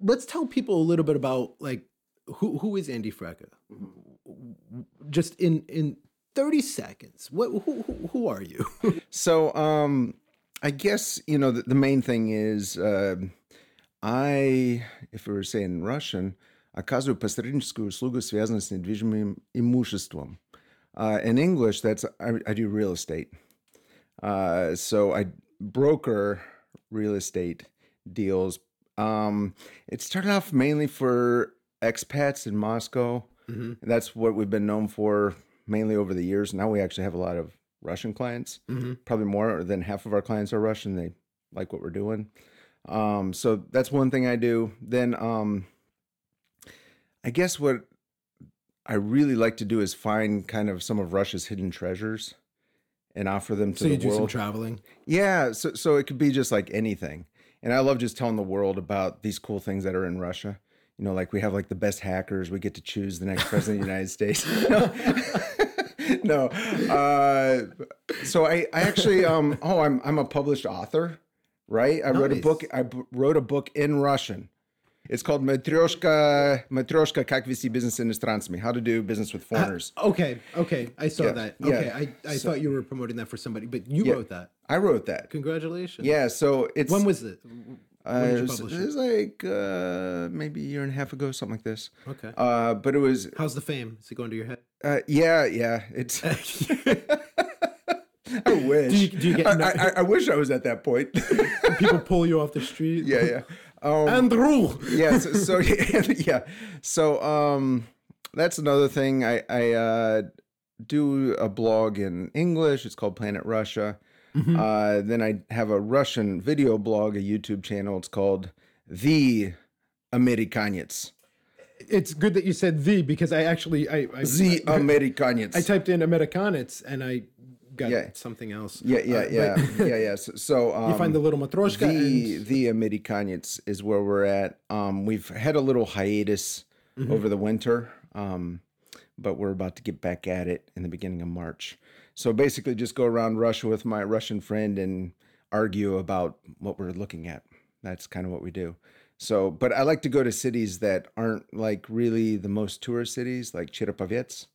let's tell people a little bit about like who who is Andy Frecka? Mm-hmm. Just in in thirty seconds, what who who, who are you? so, um, I guess you know the, the main thing is uh, I, if we were saying Russian, оказываю посредническую услугу, связанную с недвижимым имуществом. Uh, in English, that's I, I do real estate. Uh, so I broker real estate deals um, it started off mainly for expats in Moscow. That's what we've been known for mainly over the years. Now we actually have a lot of Russian clients. Probably more than half of our clients are Russian. They like what we're doing. Um, so that's one thing I do. Then um, I guess what I really like to do is find kind of some of Russia's hidden treasures and offer them to so the you do world. some traveling. Yeah, so so it could be just like anything. And I love just telling the world about these cool things that are in Russia. You know, like we have like the best hackers. We get to choose the next president of the United States. no. Uh, so I, I actually um oh I'm I'm a published author, right? I wrote a Nice. book I b- wrote a book in Russian. It's called Matryoshka Matryoshka как вести бизнес с иностранцами, how to do business with foreigners. Okay, okay, I saw Yeah, that. yeah. Okay, I, I thought you were promoting that for somebody, but you wrote that. I wrote that. Congratulations. Yeah, so it's When was it? Uh, When it was, it it? was like uh, maybe a year and a half ago, something like this. Okay. Uh, but it was, How's the fame? Is it going to your head? uh, yeah, yeah. It's. I wish. Do you- do you get- I, I, I wish I was at that point. People pull you off the street. yeah, yeah. Um, Andrew. yeah. So, so yeah. So um, that's another thing. I I uh, do a blog in English. It's called Planet Russia. Mm-hmm. Uh, then I have a Russian video blog, a YouTube channel. It's called The Amerikanets. It's good that you said the because I actually I I, The I, Amerikanets. I typed in Amerikanets and I got Yeah. something else. yeah, yeah, Uh, yeah, yeah, yeah. So, so um, you find the little matryoshka the and the Amerikanets is where we're at. Um, we've had a little hiatus Mm-hmm. over the winter, um, but we're about to get back at it in the beginning of March. So basically, just go around Russia with my Russian friend and argue about what we're looking at. That's kind of what we do. So, but I like to go to cities that aren't like really the most tourist cities, like Cherepovets.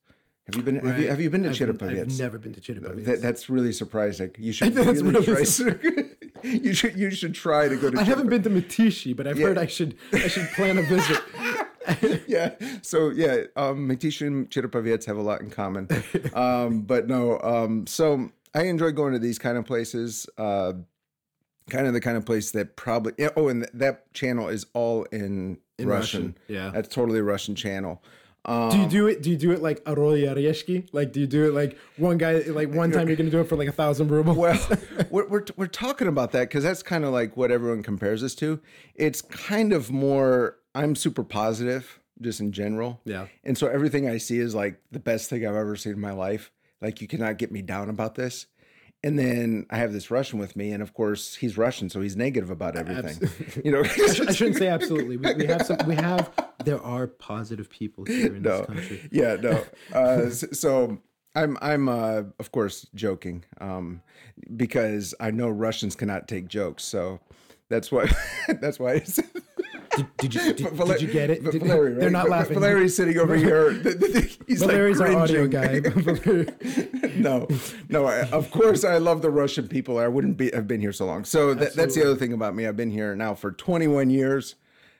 Have you been? Have, you, have you been to I've, Cherepovets? I've never been to Cherepovets. That, that's really surprising. You should That's really try. you should you should try to go to. I haven't been to Mytishchi, but I've heard I should I should plan a visit. yeah. So yeah, um, Matish and Cherepovets have a lot in common. Um, but no. Um, so I enjoy going to these kind of places. Uh, kind of the kind of place that probably. Yeah, oh, and th- that channel is all in, Russian. Russian, yeah. that's totally a Russian channel. Um, Do you do it? Do you do it like Oryol i Reshka? Like, do you do it like one guy? Like one time you're going to do it for like a thousand rubles. Well, we're, we're, we're talking about that because that's kind of like what everyone compares us to. It's kind of more, I'm super positive just in general. Yeah. And so everything I see is like the best thing I've ever seen in my life. Like, you cannot get me down about this. And then I have this Russian with me, and of course he's Russian, so he's negative about everything. you know, I shouldn't say absolutely. We, we have some. We have. There are positive people here in no, this country. yeah, no. Uh, so I'm, I'm, uh, of course, joking um, because I know Russians cannot take jokes. So that's why. that's why. Did, did you did, Valer- did you get it? Did- Valery, right? They're not Va- laughing. Valery's sitting over here. He's Valery's like our audio guy. No, no. I, of course, I love the Russian people. I wouldn't be have been here so long. So that, that's the other thing about me. I've been here now for 21 years,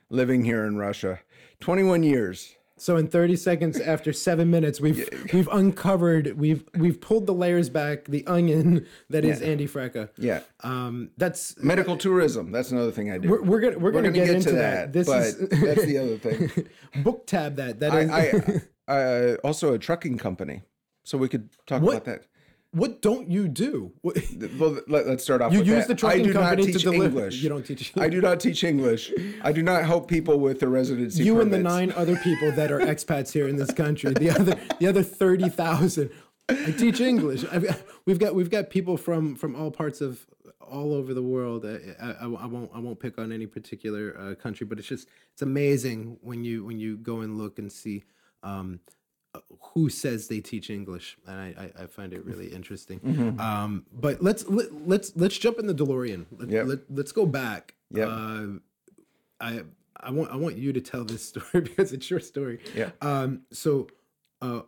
living here in Russia. 21 years. So in 30 seconds, after seven minutes, we've we've uncovered, we've we've pulled the layers back, the onion that is Yeah. Andy Frecka. Yeah. Um, that's Medical tourism. That's another thing I do. we're, we're gonna we're, gonna, get, into that. that. This but is that's the other thing. book tab that that is. I, I uh, also a trucking company, so we could talk What? about that. What don't you do? Well, let, us start off. You use that. the trucking I do company not to teach deliver- English. You don't teach- I do not teach English. I do not help people with their residency. you and the nine other people that are expats here in this country, the other the other thirty thousand. I teach English. I've we've got we've got people from from all parts of all over the world. I, I, I won't I won't pick on any particular uh, country, but it's just it's amazing when you when you go and look and see. Um, who says they teach English, and I, I, I find it really interesting. Mm-hmm. Um, but let's let, let's let's jump in the DeLorean. Let, Yep. let, let's go back. Yep. Uh, I I want I want you to tell this story because it's your story. Yeah. Um. So, uh,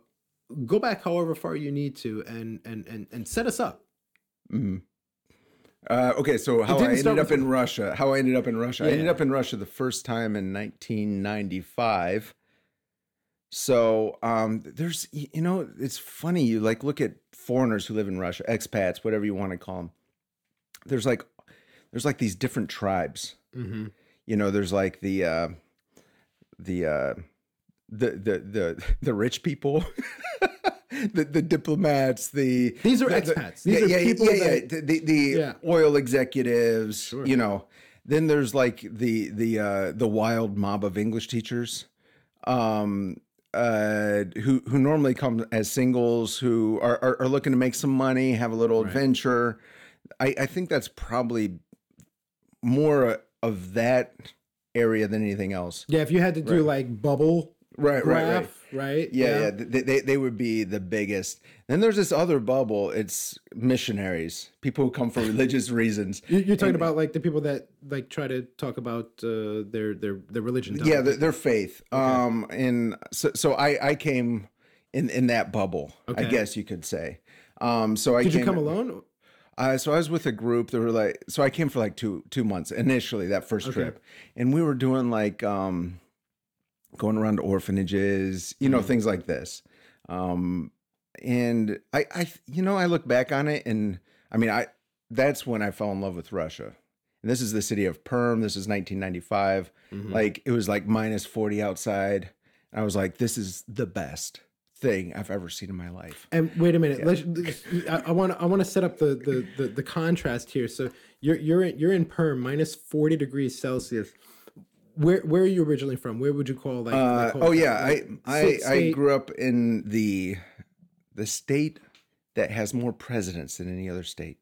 go back however far you need to, and and and and set us up. Mhm. Uh, okay, so how I ended up in Russia. How I ended up in Russia. I ended up in Russia the first time in 1995. So um, there's, you know, it's funny. You like look at foreigners who live in Russia, expats, whatever you want to call them. There's like, there's like these different tribes. Mm-hmm. You know, there's like the, uh, the, uh, the the the the rich people, the the diplomats, the These are the- the- expats. These are yeah, yeah, people yeah, yeah. that- The, the, the Yeah. oil executives, Sure. you know. Then there's like the the uh, the wild mob of English teachers, um, uh, who who normally come as singles, who are, are are looking to make some money, have a little Right. adventure. I I think that's probably more of that area than anything else. Yeah. If you had to do like bubble Right, right, right. right? Yeah, yeah, They, they they would be the biggest. Then there's this other bubble. It's missionaries, people who come for religious reasons. You- You're talking about like the people that like try to talk about uh, their their their religion. Yeah, their, their faith. Um, and so so I I came in in that bubble. I guess you could say. Um, so I Did came, you come alone? Uh, so I was with a group that were like, so I came for like two two months initially that first trip, and we were doing like um, going around to orphanages, you know, things like this. Um, and I, I, you know, I look back on it, and I mean, I that's when I fell in love with Russia. And this is the city of Perm. This is 1995. Like it was like minus 40 outside. And I was like, this is the best thing I've ever seen in my life. And wait a minute. Let's, I want to I want to set up the, the the the contrast here. So you're you're in, you're in Perm, minus forty degrees Celsius. Where where are you originally from? Where would you call like? Uh, oh yeah, I like, I, I state? grew up in the the state that has more presidents than any other state.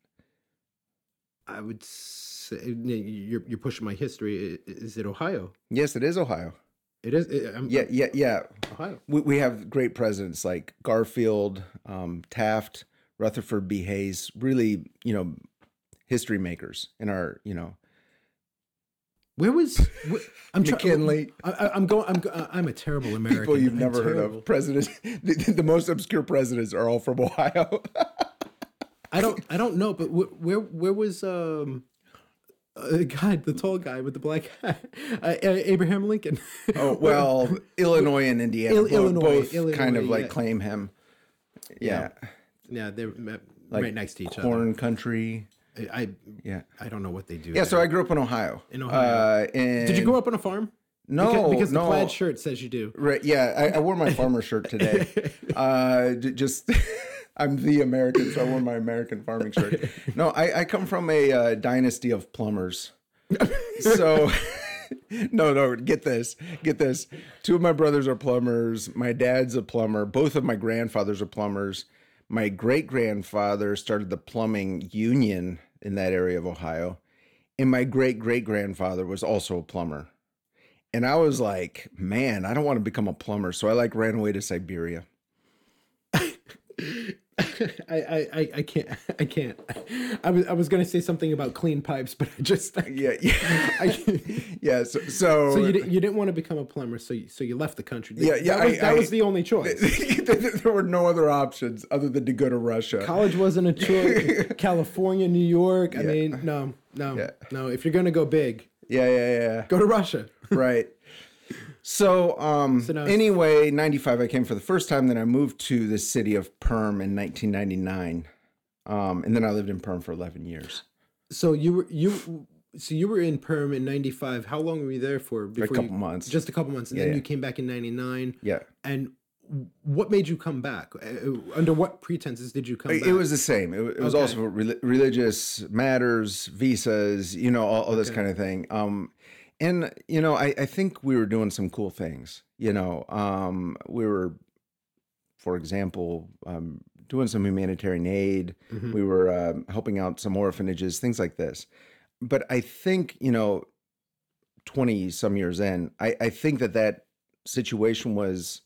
I would say you're you're pushing my history. Is it Ohio? Yes, it is Ohio. It is. it- I'm- Yeah, yeah, yeah. Ohio. We we have great presidents like Garfield, um, Taft, Rutherford B. Hayes. Really, you know, history makers in our you know Where was wh- I'm try- McKinley. I, I, I'm going. I'm go- I'm a terrible American. people you've I'm never heard of. Presidents. The, the most obscure presidents are all from Ohio. I don't. I don't know. But wh- where where was um. Uh, God, the tall guy with the black hat, uh, Abraham Lincoln. Oh well, Illinois and Indiana Il- both, Illinois, both kind of like yeah. claim him. Yeah, yeah, they're Like right next to each corn country. I, Yeah, I don't know what they do. yeah. So. I grew up in Ohio. In Ohio. Uh, and did you grow up on a farm? No, because, because the no. plaid shirt says you do. Right. Yeah, I, I wore my farmer shirt today. Uh, just I'm the American, so I wore my American farming shirt. No, I, I come from a uh, dynasty of plumbers. So, no, no, get this, get this. Two of my brothers are plumbers. My dad's a plumber. Both of my grandfathers are plumbers. My great grandfather started the plumbing union in that area of Ohio, and my great great grandfather was also a plumber. And I was like, man, I don't want to become a plumber. So I like ran away to Siberia. I, I, I, I can't. I can't. I was I was gonna say something about clean pipes, but I just. Yeah, yeah, I, yeah. So, so, so you didn't you didn't want to become a plumber, so you, so you left the country. Yeah, yeah, That was, I- that I- was the only choice. there were no other options other than to go to Russia. College wasn't a choice. California, New York. I mean, no, no, Yeah. no. If you're gonna go big, Yeah, yeah, yeah. go to Russia. right. So, um, So anyway, 95, I came for the first time. Then I moved to the city of Perm in 1999. Um, and then I lived in Perm for 11 years. So you were you. So you were in Perm in '95. How long were you there for? A couple you, months. Just a couple months, and Yeah, then yeah. you came back in '99. yeah. And what made you come back? Uh, Under what pretenses did you come It, back? it was the same. It, it was Okay. also rel- religious matters, visas, you know, all, all this Okay. kind of thing. Um, and you know, I, I think we were doing some cool things. You know, um, we were, for example, um, doing some humanitarian aid. Mhm. We were um, helping out some orphanages, things like this. But I think you know, twenty some years in, I, I think that that situation was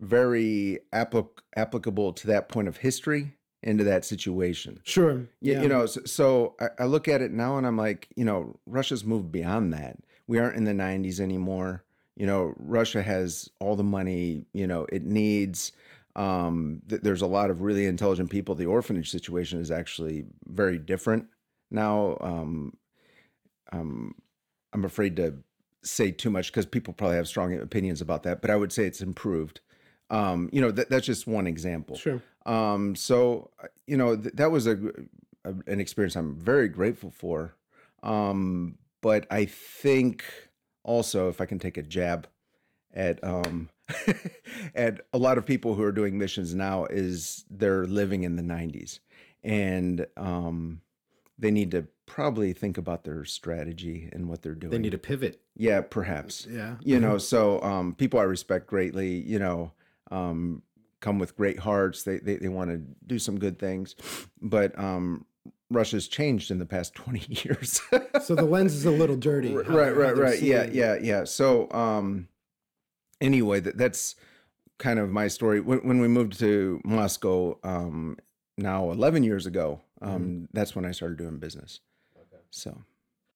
very applic- applicable to that point of history into that situation. Sure. You, you know, so, so I, I look at it now and I'm like, you know, Russia's moved beyond that. We aren't in the 90s anymore. You know, Russia has all the money, you know, it needs. Um, th- there's a lot of really intelligent people. The orphanage situation is actually very different now. Um, um, I'm afraid to say too much because people probably have strong opinions about that, but I would say it's improved. Um, you know, that, that's just one example. Sure. Um, so uh, you know th- that was a, a an experience I'm very grateful for. Um, but I think also if I can take a jab at um at a lot of people who are doing missions now is they're living in the 90s and um they need to probably think about their strategy and what they're doing. They need a pivot. yeah, perhaps Yeah. you know so um people i respect greatly you know um come with great hearts they they, they want to do some good things but um russia's changed in the past 20 years So the lens is a little dirty. how right right right yeah yeah yeah so um anyway that, that's kind of my story when, when we moved to moscow um now 11 years ago um that's when i started doing business Okay. so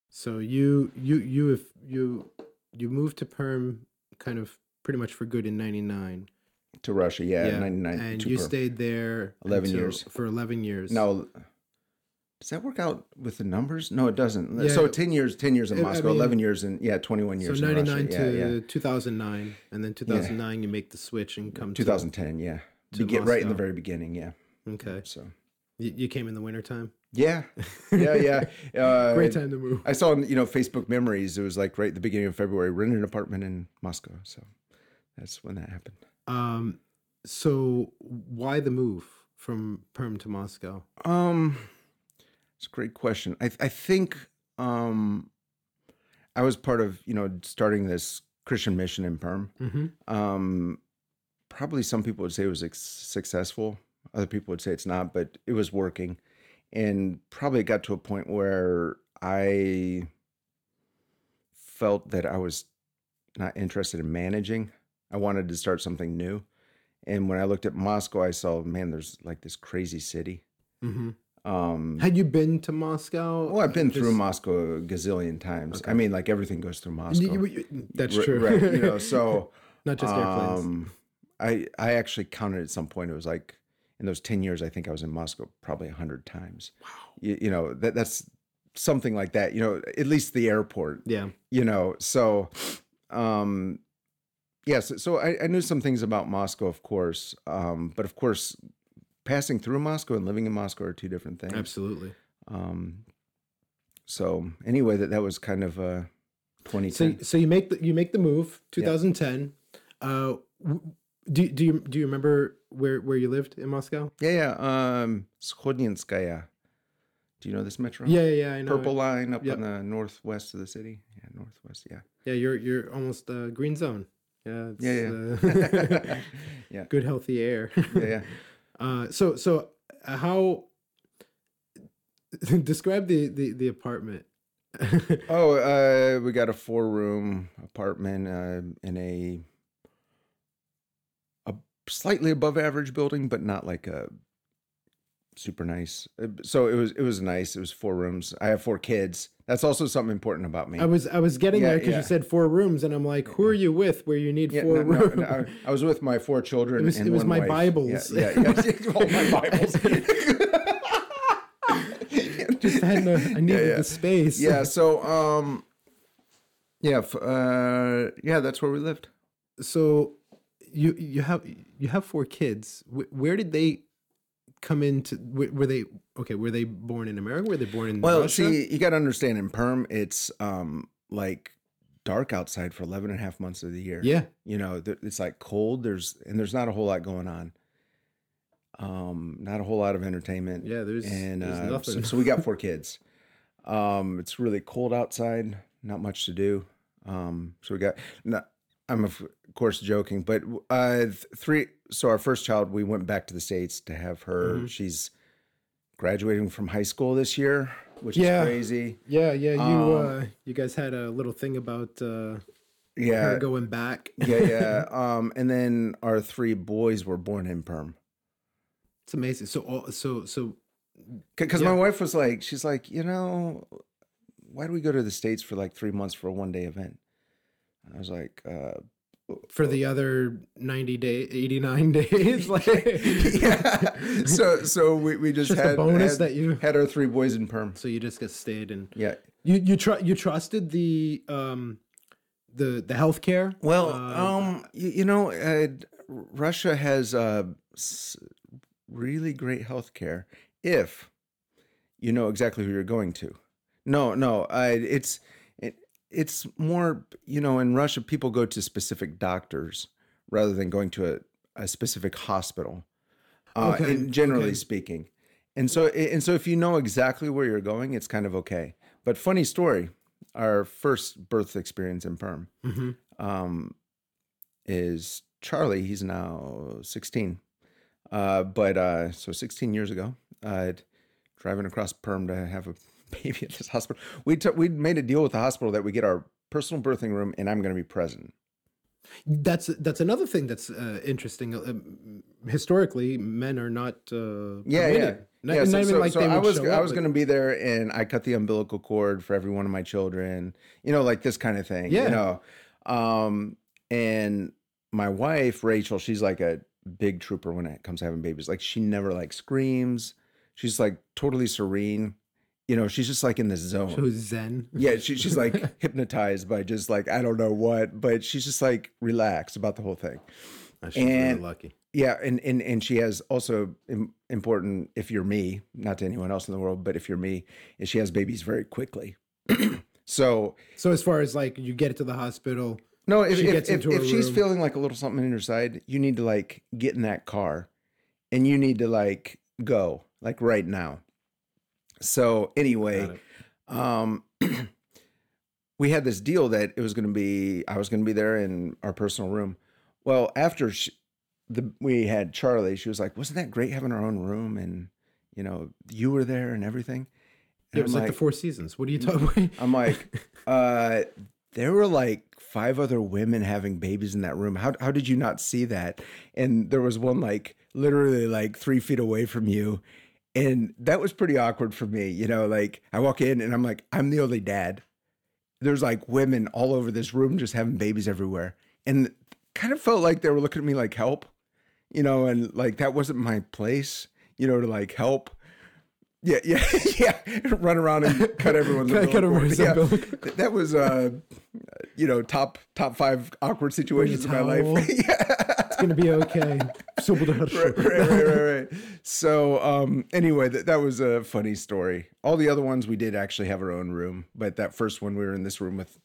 So you you you if you you moved to Perm kind of pretty much for good in '99. to russia yeah, 99 and you Perm. stayed there 11 until- years. for 11 years. No, does that work out with the numbers? No, it doesn't. Yeah. so ten years, ten years in I- I Moscow, mean- eleven years in yeah, twenty one years. in 99 to yeah, yeah. 2009, and then 2009 you make the switch and come to 2010, yeah. to To get right in the very beginning, yeah. Okay, So you, you came in the wintertime. yeah, yeah, yeah. Uh, Great time to move. I saw you know Facebook memories. It was like right at the beginning of February. Rented an apartment in Moscow, so that's when that happened. Um, so why the move from Perm to Moscow? Um, it's a great question. I I think um, I was part of you know starting this Christian mission in Perm. Mm-hmm. Um, probably some people would say it was ex- successful. Other people would say it's not, but it was working, and probably it got to a point where I felt that I was not interested in managing. I wanted to start something new, and when I looked at Moscow, I saw, man, there's like this crazy city. Mm-hmm. Um, Had you been to Moscow? well, I've been through Moscow a gazillion times. Okay. I mean, like everything goes through Moscow. That's true. right? You know, so. not just airplanes. Um, I I actually counted at some point. It was like in those ten years, I think I was in Moscow probably a hundred times. Wow. You, you know that that's something like that. You know, at least the airport. yeah. You know, so um, yes. so I, I knew some things about Moscow, of course. Um, but of course, passing through Moscow and living in Moscow are two different things. Absolutely. Um, so anyway, that that was kind of uh, twenty So, so you make the you make the move, 2010. Uh, do do you do you remember where where you lived in Moscow? Yeah, yeah. Um. Do you know this metro? Yeah, yeah, yeah, I know. Purple line up Yep. in the northwest of the city. Yeah, northwest. Yeah. Yeah, you're you're almost uh, green zone. Yeah, it's, Yeah, Uh, yeah. Yeah. good healthy air. Yeah, yeah. Uh, so so uh, how describe the the the apartment? Oh, uh, we got a four room apartment uh, in a a slightly above average building, but not like a super nice. Uh, So it was it was nice. It was four rooms. I have four kids. That's also something important about me. I was I was getting Yeah, there because yeah. you said four rooms, and I'm like, who are you with? Where you need Yeah, four no, no, rooms? no, I, was with my four children. It was- it was my wife. Bibles. Yeah, yeah, yeah. all my Bibles. Just had no, I needed the space. yeah. So, um, yeah, f- uh, yeah, that's where we lived. So you you have you have four kids. Where did they come into? Were they okay? Were they born in America? Were they born in Well, Russia? see, you got to understand in Perm, it's um like dark outside for 11 and a half months of the year. yeah, You know, it's like cold. There's and there's not a whole lot going on. Um, not a whole lot of entertainment. yeah. There's and there's uh, so, so we got four kids. Um, it's really cold outside, not much to do. Um, so we got. Not, I'm of course joking, but uh, three. So our first child, we went back to the states to have her. Mhm. She's graduating from high school this year, which Yeah. is crazy. yeah, yeah. You um, uh, you guys had a little thing about uh, Yeah, her going back. yeah, yeah. Um, and then our three boys were born in Perm. it's amazing. So all so so Because Yeah. my wife was like, she's like, you know, why do we go to the states for like three months for a one day event? I was like, uh, for the other 90 day 89 days like yeah. So so we, we just, Just a had bonus had, that you- had our three boys in perm. so you just get stayed and Yeah. you you tr- you trusted the um the the healthcare Well, Uh, um, you, you know, uh, Russia has uh, really great health care if you know exactly who you're going to. No, no, I, it's it, it's more you know in Russia people go to specific doctors rather than going to a, a specific hospital. Uh, Okay, in- generally okay. speaking, and so and so if you know exactly where you're going, it's kind of okay. But funny story, our first birth experience in Perm mhm. um, is Charlie. He's now 16. Uh, but uh, so 16 years ago, uh, driving across Perm to have a baby at this hospital. We took we made a deal with the hospital that we get our personal birthing room, and I'm going to be present. that's that's another thing that's uh, interesting um, historically men are not uh Yeah, permitted. yeah. not, yeah, not so, even so- like so I was I was going to be there, and I cut the umbilical cord for every one of my children. You know, like this kind of thing. Yeah. You know, um, and my wife Rachel, she's like a big trooper when it comes to having babies. Like she never like screams. She's like totally serene. You know, she's just like in the zone. so zen Yeah, she, she's like hypnotized by just like I don't know what, but she's just like relaxed about the whole thing. Oh, she's really lucky Yeah, and and and she has also im- important if you're me, not to anyone else in the world, but if you're me, is she has babies very quickly. so so as far as like you get it to the hospital no, if She if, gets if, if she's feeling like a little something in her side, you need to like get in that car, and you need to like go like right now. So anyway, um we had this deal that it was going to be i was going to be there in our personal room. Well after she, the we had charlie she was like wasn't that great having our own room and you know you were there and everything? And it was I'm like, the four seasons. What are you talking about? I'm like uh there were like five other women having babies in that room. How, how did you not see that? And there was one like literally like three feet away from you and that was pretty awkward for me you know like i walk in and i'm like i'm the only dad. There's like women all over this room just having babies everywhere and kind of felt like they were looking at me like help you know and like that wasn't my place you know to like help. Yeah yeah yeah run around and cut everyone's umbilical yeah. that was uh you know top top five awkward situations in my life. Yeah it's gonna be okay right, right, right, right, right. So, um, anyway, that that was a funny story. All the other ones we did actually have our own room, but that first one we were in this room with.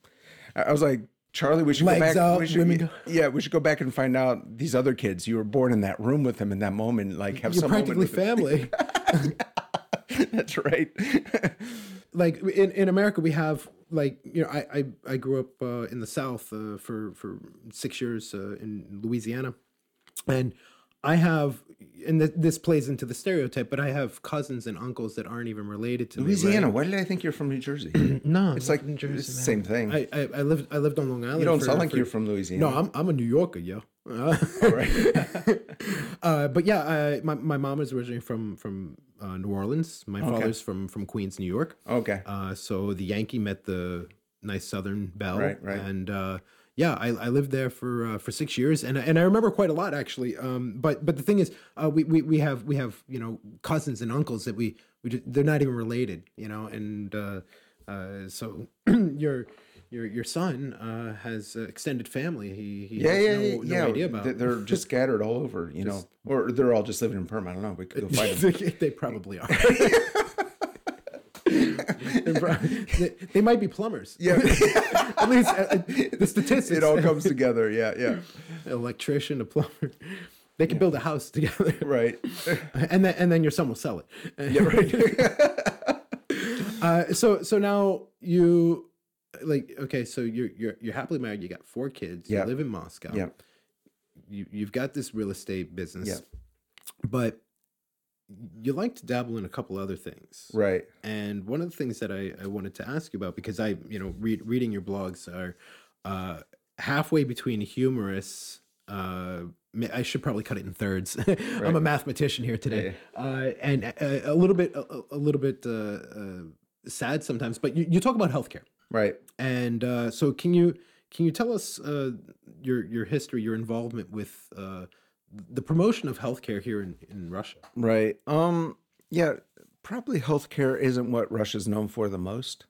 I was like, Charlie, we should Legs go back. up, we should, women yeah, we should go back and find out these other kids. You were born in that room with them in that moment. Like, have you're some practically family That's right. like in, in America we have like you know I I, I grew up uh, in the South uh, for for six years uh, in Louisiana, and I have and th- this plays into the stereotype, but I have cousins and uncles that aren't even related to Louisiana. me. Why did I think you're from New Jersey? No, It's like from Jersey, it's the same thing. I, I I lived I lived on Long Island. you don't for- sound like for- you're from Louisiana. No, I'm I'm a New Yorker, yo. Uh, right. uh, but yeah, uh, my my mom is originally from from uh, New Orleans. My father's from from Queens, New York. okay. Uh, so the Yankee met the nice Southern belle, Right, right. and uh, yeah, I, I lived there for uh, for six years, and and I remember quite a lot actually. Um, but but the thing is, uh, we, we we have we have you know cousins and uncles that we we just, they're not even related, you know, and uh, uh, so your your your son uh, has uh, extended family. He he Yeah, has yeah, no, yeah. no yeah. idea about. They- They're just scattered all over, you know, or they're all just living in Perm. I don't know. We could go find them. they probably are. They, might be plumbers. Yeah. At least uh, the statistics. it all comes together. Yeah, yeah. electrician, a plumber. They can build a house together, Right. and then and then your son will sell it. Yeah, right. Uh, so so now you like okay, so you're you're you're happily married. You got four kids. Yeah. You live in Moscow. Yeah. You you've got this real estate business. Yeah. But you like to dabble in a couple other things. right. And one of the things that I, I wanted to ask you about, because I, you know, read, reading your blogs are uh, halfway between humorous. Uh, I should probably cut it in thirds. I'm a mathematician here today, uh, and a, a little bit, a, a little bit uh, uh, sad sometimes. But you, you talk about healthcare, Right. and uh, so can you can you tell us uh, your your history, your involvement with uh, the promotion of healthcare here in, in Russia? Right. Um. Yeah. Probably healthcare isn't what Russia's known for the most.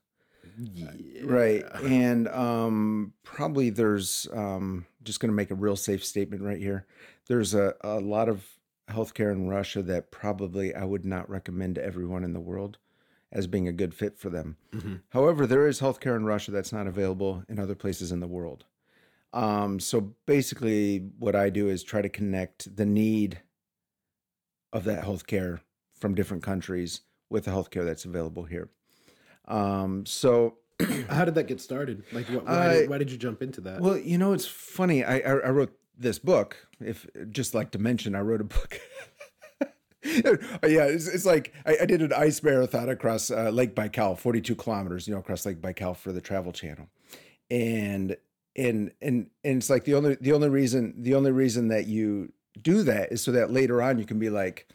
Yeah. Right. And um, probably there's um, just going to make a real safe statement right here. There's a, a lot of healthcare in Russia that probably I would not recommend to everyone in the world as being a good fit for them. Mhm. However, there is healthcare in Russia that's not available in other places in the world. Um, so basically, what I do is try to connect the need of that healthcare from different countries with the healthcare that's available here. Um, so How did that get started? Like, what, why, Uh, did, why did you jump into that? Well, you know, it's funny. I, I I wrote this book. If just like to mention, I wrote a book. yeah, it's, it's like I, I did an ice marathon across uh, Lake Baikal, forty-two kilometers. You know, across Lake Baikal for the Travel Channel, and and and and it's like the only the only reason the only reason that you do that is so that later on you can be like,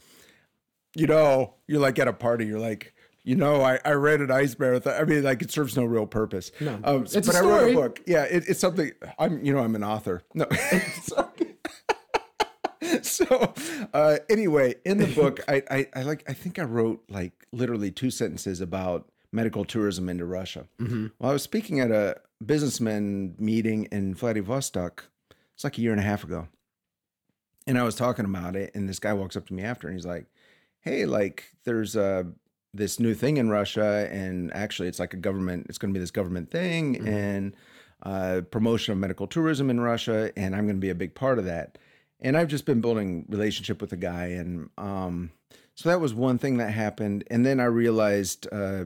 you know, you're like at a party, you're like. You know, I, I ran an ice marathon. I mean, like it serves no real purpose. No. um, It's a but I wrote a book. Yeah, it, it's something. I'm, you know, I'm an author. No. so uh, anyway, in the book, I, I, I like. I think I wrote like literally two sentences about medical tourism into Russia. Mhm. Well, I was speaking at a businessman meeting in Vladivostok. It's like a year and a half ago, and I was talking about it, and this guy walks up to me after, and he's like, "Hey, like, there's uh, this new thing in Russia, and actually, it's like a government. It's going to be this government thing, Mhm. and uh, promotion of medical tourism in Russia, and I'm going to be a big part of that." And I've just been building relationship with the guy, and um, so that was one thing that happened, and then I realized. Uh,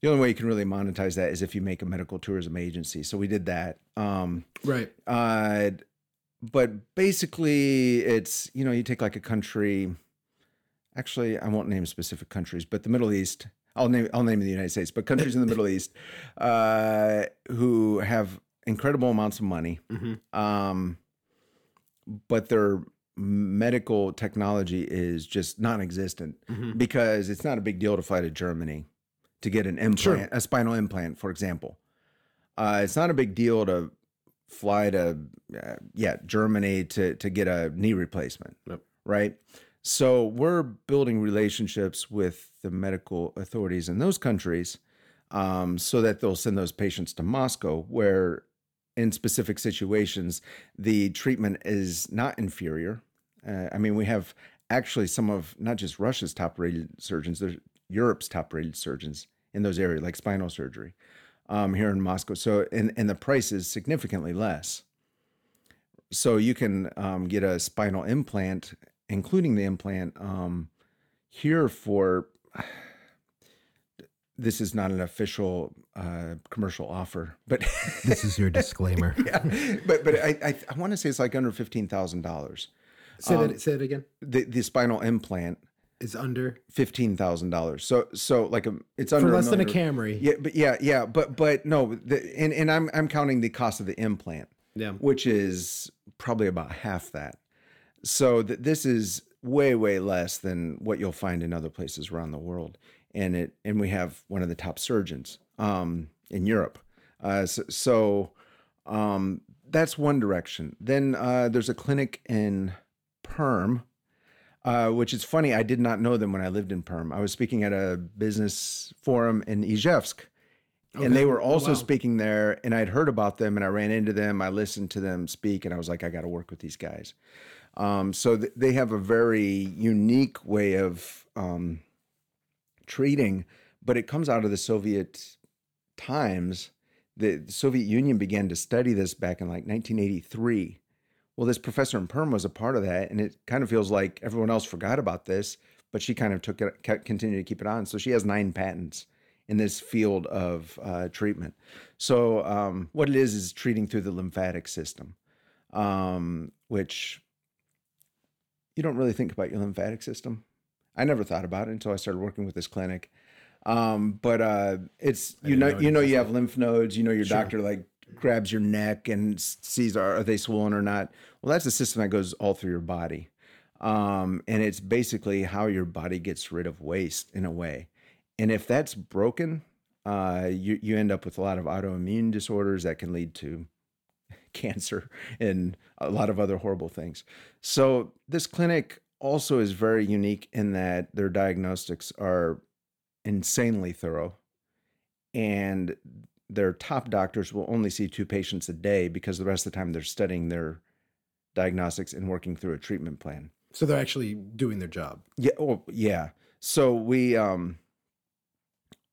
the only way you can really monetize that is if you make a medical tourism agency. So we did that. Um, right. uh, but basically, it's you know you take like a country. Actually, I won't name specific countries, but the Middle East. I'll name I'll name the United States, but countries in the Middle East uh, who have incredible amounts of money, Mhm. um, but their medical technology is just non-existent Mhm. because it's not a big deal to fly to Germany to get an implant, Sure. a spinal implant, for example. Uh, it's not a big deal to fly to, uh, yeah, Germany to to get a knee replacement, Yep. right? So we're building relationships with the medical authorities in those countries, um, so that they'll send those patients to Moscow, where in specific situations the treatment is not inferior. Uh, I mean, we have actually some of not just Russia's top rated surgeons, there's Europe's top rated surgeons in those areas, like spinal surgery um, here in Moscow. So, and, and the price is significantly less. So, you can um, get a spinal implant, including the implant, um, here for this is not an official uh, commercial offer, but This is your disclaimer. yeah, but but I I, I want to say it's like under fifteen thousand dollars. Say Um, that. Say it again. The the spinal implant is under fifteen thousand dollars. So so like a it's for under less than a million- Camry. Yeah, but yeah, yeah, but but no, the, and and I'm I'm counting the cost of the implant, Yeah. which is probably about half that. So th- this is way way less than what you'll find in other places around the world, and it and we have one of the top surgeons um, in Europe. Uh, so, so um, that's one direction. Then uh, there's a clinic in Perm, uh, which is funny. I did not know them when I lived in Perm. I was speaking at a business forum in Izhevsk, and they were also Wow. speaking there. And I'd heard about them, and I ran into them. I listened to them speak, and I was like, I got to work with these guys. Um, so th- they have a very unique way of um, treating, but it comes out of the Soviet times. The Soviet Union began to study this back in like 1983. Well, this professor in Perm was a part of that, and it kind of feels like everyone else forgot about this, but she kind of took it, kept, continued to keep it on. So she has nine patents in this field of uh, treatment. So um, what it is is treating through the lymphatic system, um, which you don't really think about your lymphatic system. I never thought about it until I started working with this clinic. Um, but uh, it's you know know you know you have lymph nodes. You know your Sure. doctor like grabs your neck and sees are, are they swollen or not. Well, that's a system that goes all through your body, um, and it's basically how your body gets rid of waste in a way. And if that's broken, uh, you you end up with a lot of autoimmune disorders that can lead to cancer and a lot of other horrible things. So this clinic also is very unique in that their diagnostics are insanely thorough and their top doctors will only see two patients a day because the rest of the time they're studying their diagnostics and working through a treatment plan. So they're actually doing their job. Yeah, oh, yeah. So we um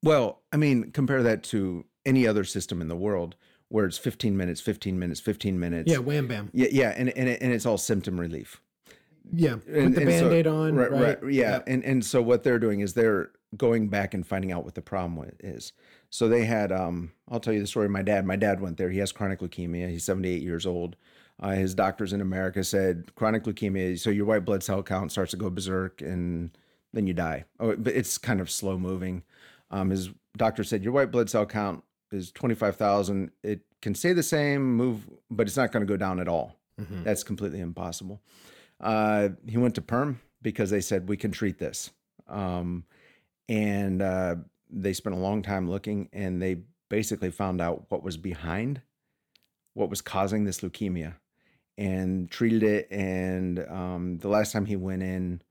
well, I mean, compare that to any other system in the world where it's 15 minutes, 15 minutes, 15 minutes. Yeah, wham bam. Yeah, yeah, and and, it, and it's all symptom relief. Yeah, And- the and band-aid on. Right, Right, right, yeah. And and so what they're doing is they're going back and finding out what the problem is. So they had um I'll tell you the story of my dad. My dad went there. He has chronic leukemia. He's 78 years old. Uh, his doctors in America said chronic leukemia, so your white blood cell count starts to go berserk and then you die. Oh, but it's kind of slow moving. Um, his doctor said your white blood cell count is 25,000. It can stay the same, move, but it's not going to go down at all. Mhm. That's completely impossible. Uh, he went to Perm because they said we can treat this. Um, and uh, they spent a long time looking and they basically found out what was behind what was causing this leukemia and treated it. And um, the last time he went in,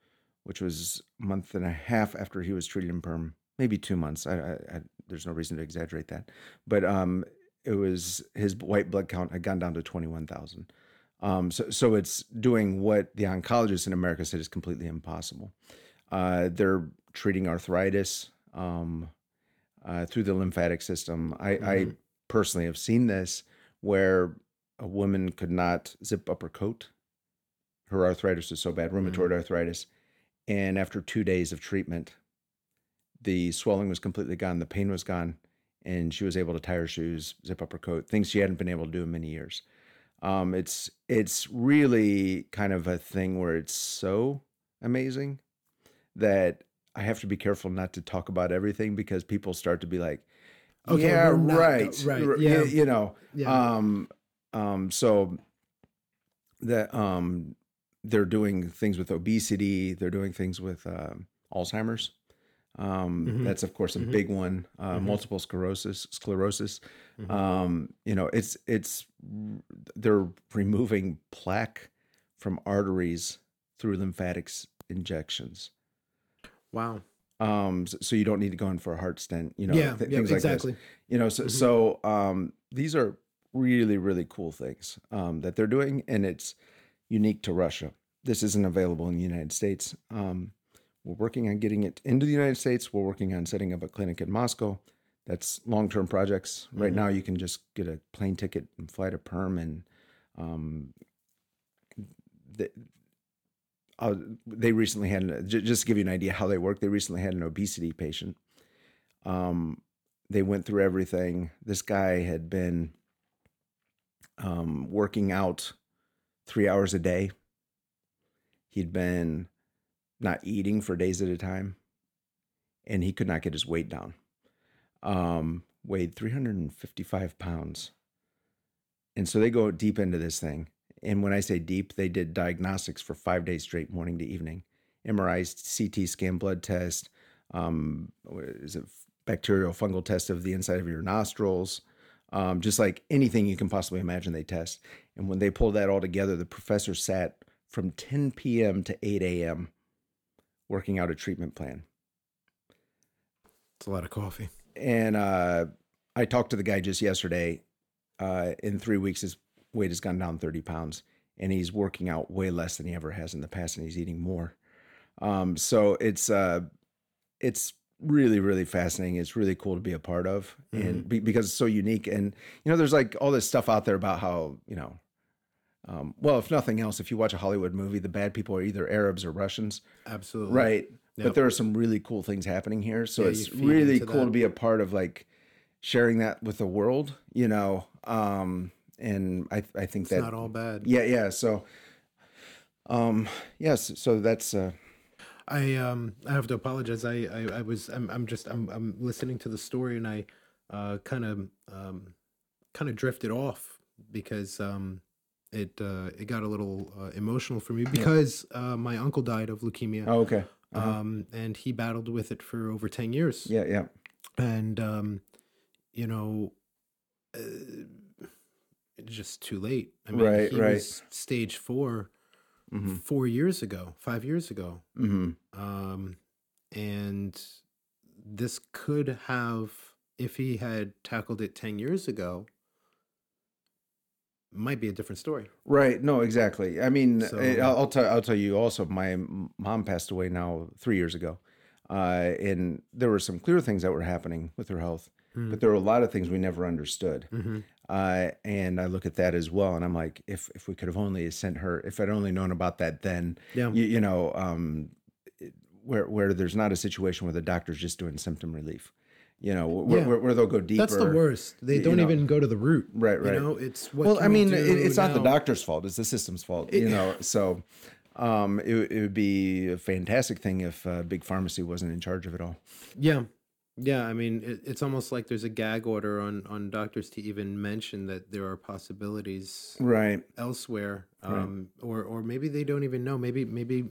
which was a month and a half after he was treated in Perm, maybe two months. I, I, I, there's no reason to exaggerate that. But um, it was his white blood count had gone down to 21,000. Um, so, so it's doing what the oncologists in America said is completely impossible. Uh, they're treating arthritis um, uh, through the lymphatic system. I, I Mhm. personally have seen this where a woman could not zip up her coat. Her arthritis was so bad, rheumatoid arthritis. And after two days of treatment, the swelling was completely gone, the pain was gone, and she was able to tie her shoes, zip up her coat, things she hadn't been able to do in many years. Um, it's it's really kind of a thing where it's so amazing that I have to be careful not to talk about everything because people start to be like, Okay, yeah, not- right, right, r- yeah. you know, Yeah. um, um, so that um, they're doing things with obesity. They're doing things with um, Alzheimer's. Um, Mhm. That's of course a Mhm. big one. Uh, Mhm. Multiple sclerosis. Sclerosis. Mhm. Um, you know, it's it's they're removing plaque from arteries through lymphatics injections. wow. Um, so, so you don't need to go in for a heart stent. You know, yeah. th- yeah. things like this Exactly. you know so, Mhm. so um these are really really cool things um that they're doing and it's unique to russia this isn't available in the united states um we're working on getting it into the united states we're working on setting up a clinic in moscow that's long-term projects right Mhm. now you can just get a plane ticket and fly to perm and um the, uh, they recently had an- just to give you an idea how they work they recently had an obesity patient um they went through everything. This guy had been um, working out three hours a day. He'd been not eating for days at a time, and he could not get his weight down. Um, weighed 355 pounds. And so they go deep into this thing. And when I say deep, they did diagnostics for five days straight, morning to evening. MRI, CT scan, blood test, um, is it bacterial fungal test of the inside of your nostrils, um, just like anything you can possibly imagine they test. And when they pulled that all together, the professor sat from 10 p.m. to 8 a.m. working out a treatment plan. It's a lot of coffee. And uh, I talked to the guy just yesterday. Uh, in three weeks, his weight has gone down 30 pounds, and he's working out way less than he ever has in the past, and he's eating more. Um, so it's uh, it's really really fascinating. It's really cool to be a part of, and be, because it's so unique. And you know, there's like all this stuff out there about how you know. Um, well, if nothing else, if you watch a Hollywood movie, the bad people are either Arabs or Russians, Absolutely. right? Yep. But there are some really cool things happening here, so Yeah, it's really cool that. to be a part of, like sharing that with the world, you know. Um, and I I think It's that not all bad. yeah yeah so um yes so that's uh I um I have to apologize. I I, I was I'm I'm just I'm I'm listening to the story and I uh kind of um kind of drifted off because um it uh it got a little uh, emotional for me because uh my uncle died of leukemia. oh, okay uh-huh. Um and he battled with it for over 10 years. yeah yeah And um you know, uh, it's just too late. I mean, Right, he right. was stage 4 hmm four years ago, five years ago, hmm um, and this could have, if he had tackled it ten years ago, might be a different story. Right. No, exactly. I mean, So- eh, I'll, I'll tell. I'll tell you. Also, my mom passed away now three years ago, uh, and there were some clear things that were happening with her health, Mm. but there were a lot of things we never understood. Mm-hmm. Uh, and I look at that as well, and I'm like, if if we could have only sent her, if I'd only known about that then, Yeah. you, you know, um, where where there's not a situation where the doctor's just doing symptom relief, you know, where, Yeah. where, where they'll go deeper. That's the worst. They don't know. even go to the root. Right, right. You know, it's what. well, I mean, it, it's not the doctor's fault; it's the system's fault. You know, so um, it, it would be a fantastic thing if uh, big pharmacy wasn't in charge of it all. Yeah, yeah. I mean, it, it's almost like there's a gag order on on doctors to even mention that there are possibilities Right. elsewhere, um, or or maybe they don't even know. Maybe maybe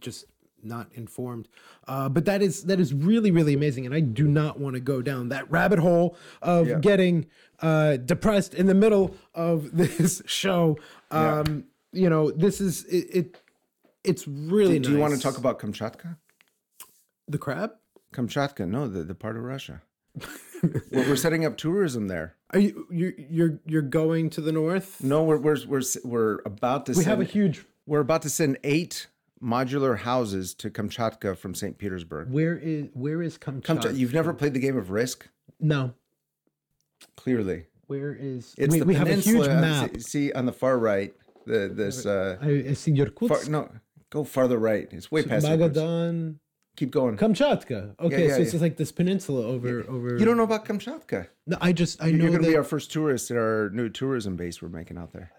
just not informed. Uh, but that is that is really really amazing, and I do not want to go down that rabbit hole of Yeah. getting uh, depressed in the middle of this show. Yeah. Um, You know, this is it. it it's really. Do you want to talk about Kamchatka? the crab? Kamchatka, no, the, the part of Russia. we're, we're setting up tourism there. Are you you're you're you're going to the north? No, we're we're we're we're about to. we send, have a huge. We're about to send eight modular houses to Kamchatka from St. Petersburg. Where is where is Kamchatka? Kamchatka. You've never played the game of Risk? no. Clearly, Where is it's we, the we have a huge peninsula. map. See, see on the far right, the this. Uh, I, I see Irkutsk, far, no, go farther right. It's way past. Magadan, Keep going. Kamchatka. Okay, yeah, so it's yeah. just like this peninsula over over. You don't know about Kamchatka. No, I just I You're know going to that. be our first tourist at our new tourism base we're making out there.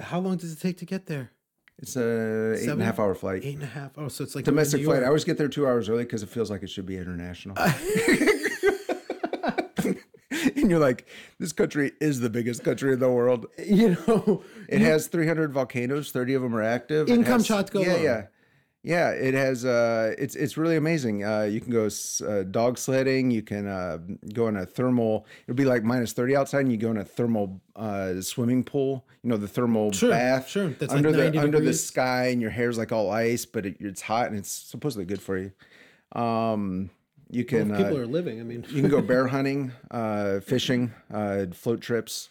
how long does it take to get there? It's a eight and Seven? a half hour flight. Eight and a half. Oh, so it's like Domestic flight. I always get there two hours early because it feels like it should be international. and you're like, this country is the biggest country in the world. You know, It has 300 volcanoes. 30 of them are active. In Kamchatka Yeah, yeah, yeah. It has. Uh, it's it's really amazing. Uh, you can go uh, dog sledding. You can uh, go in a thermal. It'll be like minus 30 outside, and you go in a thermal uh, swimming pool. You know the thermal Sure, bath. sure. That's like under 90 the under the sky, and your hair's like all ice, but it, it's hot and it's supposedly good for you. Um, you can. if people uh, are living. I mean, you can go bear hunting, uh, fishing, uh, float trips.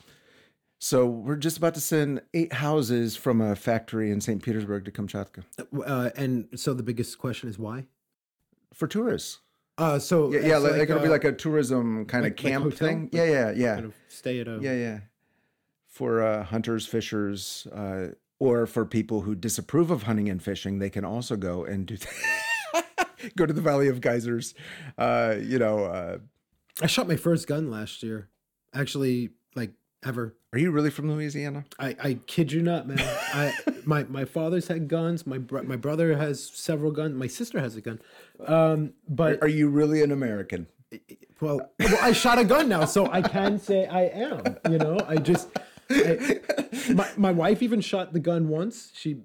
So we're just about to send eight houses from a factory in St. Petersburg to Kamchatka uh, and so the biggest question is why? for tourists. Uh, so Yeah, yeah, it's like, it'll be uh, like a tourism kind like- of camp hotel? thing. Yeah, yeah, yeah, kind of stay at a. yeah, yeah. For uh, hunters, fishers, uh, or for people who disapprove of hunting and fishing, they can also go and do. go to the Valley of Geysers. Uh, you know, uh, I shot my first gun last year. Actually, like ever. are you really from Louisiana? I, I kid you not, man. I my my father's had guns. My bro- my brother has several guns. My sister has a gun. Um, but Are you really an American? well, well, I shot a gun now, so I can say I am. You know, I just I, my my wife even shot the gun once. She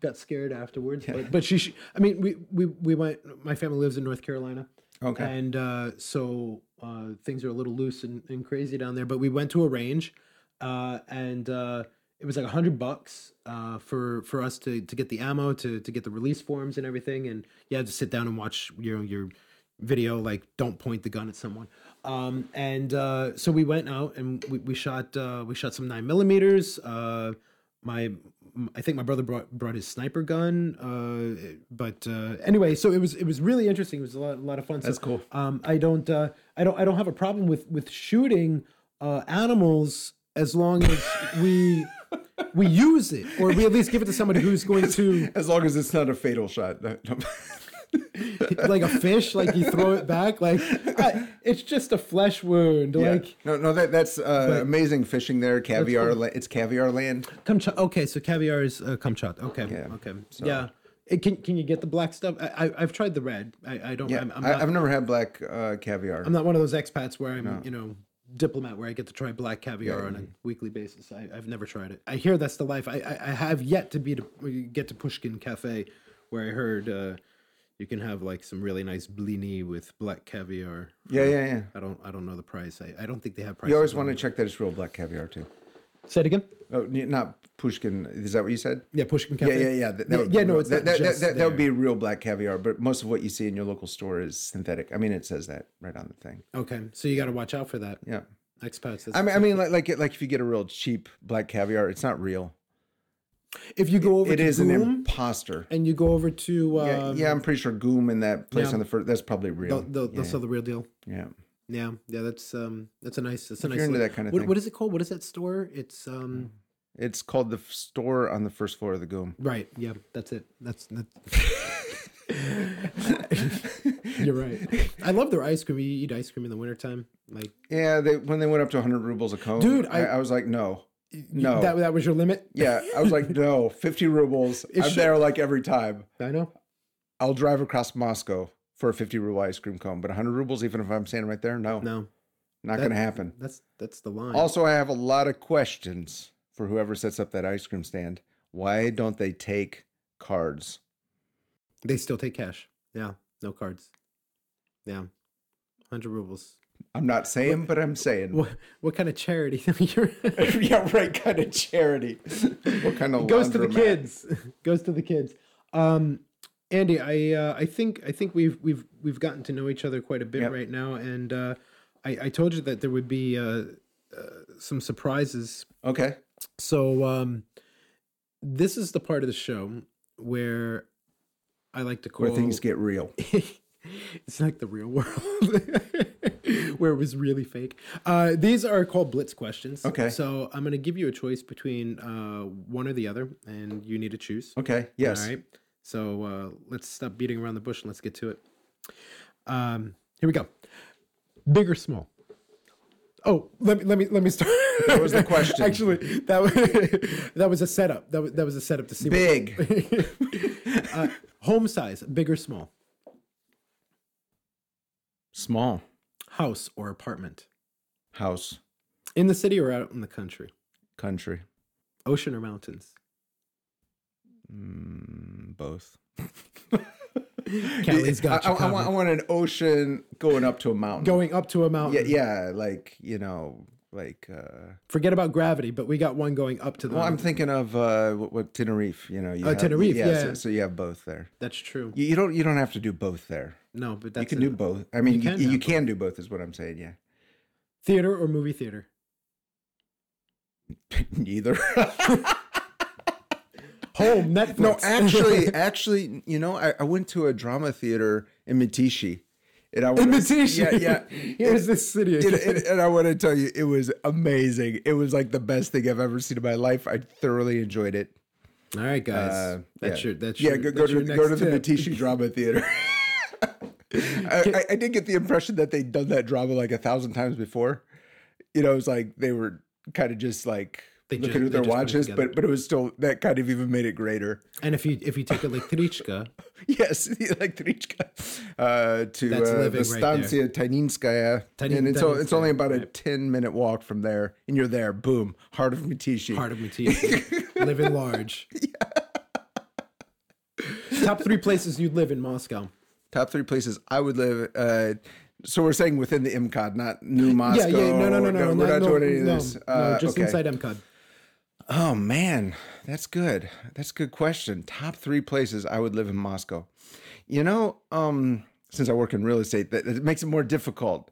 got scared afterwards, but but she, she I mean, we we we went. My family lives in North Carolina. Okay. And uh, so uh, things are a little loose and, and crazy down there. But we went to a range, uh, and uh, it was like a hundred bucks uh, for for us to to get the ammo, to to get the release forms and everything. And you had to sit down and watch your your video, like don't point the gun at someone. Um, and uh, so we went out and we, we shot uh, we shot some nine millimeters. Uh, my I think my brother brought brought his sniper gun. Uh, but uh, anyway, so it was it was really interesting. It was a lot, a lot of fun. That's so, cool. Um, I don't uh, I don't I don't have a problem with with shooting uh, animals as long as we we use it or we at least give it to somebody who's going to As long as it's not a fatal shot. No, no. like a fish like you throw it back like I, it's just a flesh wound Yeah. like no, no, that that's uh, amazing fishing there. Caviar, la- it's caviar land. Kamchat. Okay, so caviar is uh, Kamchat. Okay, Yeah, okay, yeah. It, can can you get the black stuff? I, I I've tried the red. I, I don't. Yeah, I'm, I'm not, i have never had black uh, caviar. I'm not one of those expats where I'm you know diplomat where I get to try black caviar on a weekly basis. I, I've never tried it. I hear that's the life. I I, I have yet to be to get to Pushkin Cafe, where I heard uh, You can have like some really nice blini with black caviar. Yeah, um, yeah, yeah. I don't I don't know the price. I, I don't think they have prices. You always want to check that it's real black caviar too. say it again. Oh, not Pushkin. Is that what you said? Yeah, Pushkin Yeah, yeah, yeah. That, that Yeah, would yeah, be no, real- it's that, not that, just that, that would be real black caviar, but most of what you see in your local store is synthetic. I mean, it says that right on the thing. Okay, so you got to watch out for that. Yeah. Expats. I mean, I mean, like, like, like if you get a real cheap black caviar, it's not real. If you go over It is an imposter. and you go over to um, yeah, yeah, I'm pretty sure GUM in that place yeah. on the first. That's probably real. they'll, yeah, sell the real deal. yeah. Yeah, yeah, that's um, that's a nice, that's a If nice. you're into that kind of what, thing. what is it called? What is that store? It's um, It's called the store on the first floor of the GUM. right. Yeah, that's it. That's that. You're right. I love their ice cream. You eat ice cream in the wintertime. Like, Yeah, they when they went up to 100 rubles a cone, Dude, I- I was like, no, no. that that was your limit. yeah, I was like, no, 50 rubles. It I'm should- there like every time. I know. I'll drive across Moscow for a 50 ruble ice cream cone, but 100 rubles, even if I'm standing right there, no, No, not that- going to happen. that's that's the line. Also, I have a lot of questions for whoever sets up that ice cream stand. Why don't they take cards? they still take cash. Yeah, no cards. Yeah, hundred rubles. I'm not saying, but I'm saying. What what kind of charity? You're- yeah, right. Kind of charity. what kind of goes to the kids. goes to the kids. Um, Andy, I uh, I think I think we've we've we've gotten to know each other quite a bit Yep. right now, and uh, I I told you that there would be uh, uh, some surprises. Okay. So um, this is the part of the show where I like to call Where things get real. It's like the real world where it was really fake. Uh, these are called blitz questions. Okay. So I'm going to give you a choice between uh, one or the other, and you need to choose. Okay. Yes. All right. So uh, let's stop beating around the bush and let's get to it. Um, here we go. Big or small? Oh, let me let me let me start. That was the question. Actually, that was that was a setup. That was that was a setup to see. what- Big. uh, home size, big or small? Small House or apartment? house. In the city or out in the country? Country. Ocean or mountains? Mm, both. Callie's got I, you I- I want, I want an ocean going up to a mountain. Going up to a mountain. yeah, mountain. yeah, like you know, like. uh Forget about gravity, but we got one going up to the Well, I'm thinking of uh what, what Tenerife. You know, you Oh, Tenerife, So, yeah. so you have both there. That's true. You, you don't. You don't have to do both there. No, but that's you can it. do both. I mean, you, can you, have can do both. Is what I'm saying. Yeah. theater or movie theater. Neither. Home Netflix. no, actually, actually, you know, I, I went to a drama theater in Mytishchi. And I in wanna- Mytishchi. Yeah, yeah. Here's this city. And, and- and I want to tell you, it was amazing. It was like the best thing I've ever seen in my life. I thoroughly enjoyed it. All right, guys. Uh, that's yeah. your. That's yeah. your, Go, go that's to your go to next the tip. Mytishchi Drama Theater. I, I, I did get the impression that they'd done that drama like a thousand times before. You know, it was like they were kind of just like They looking ju- at their just watches, but but it was still that kind of even made it greater. And if you if you take a elektrichka, Yes, the Elektrichka uh, to uh, the living right there. Stancia Taininskaya, Tanin- and it's, it's only about a right. ten minute walk from there, and you're there. Boom, heart of Mytishchi. heart of Mytishchi, living large. Yeah. Top three places you'd live in Moscow. Top three places I would live. Uh, so we're saying within the MKAD, not New Moscow. yeah, yeah, no, no, no, no, we're not no, doing any of no, this. no, Uh, just okay. inside MKAD. Oh man, that's good. That's a good question. Top three places I would live in Moscow. You know, um, since I work in real estate, that, that makes it more difficult.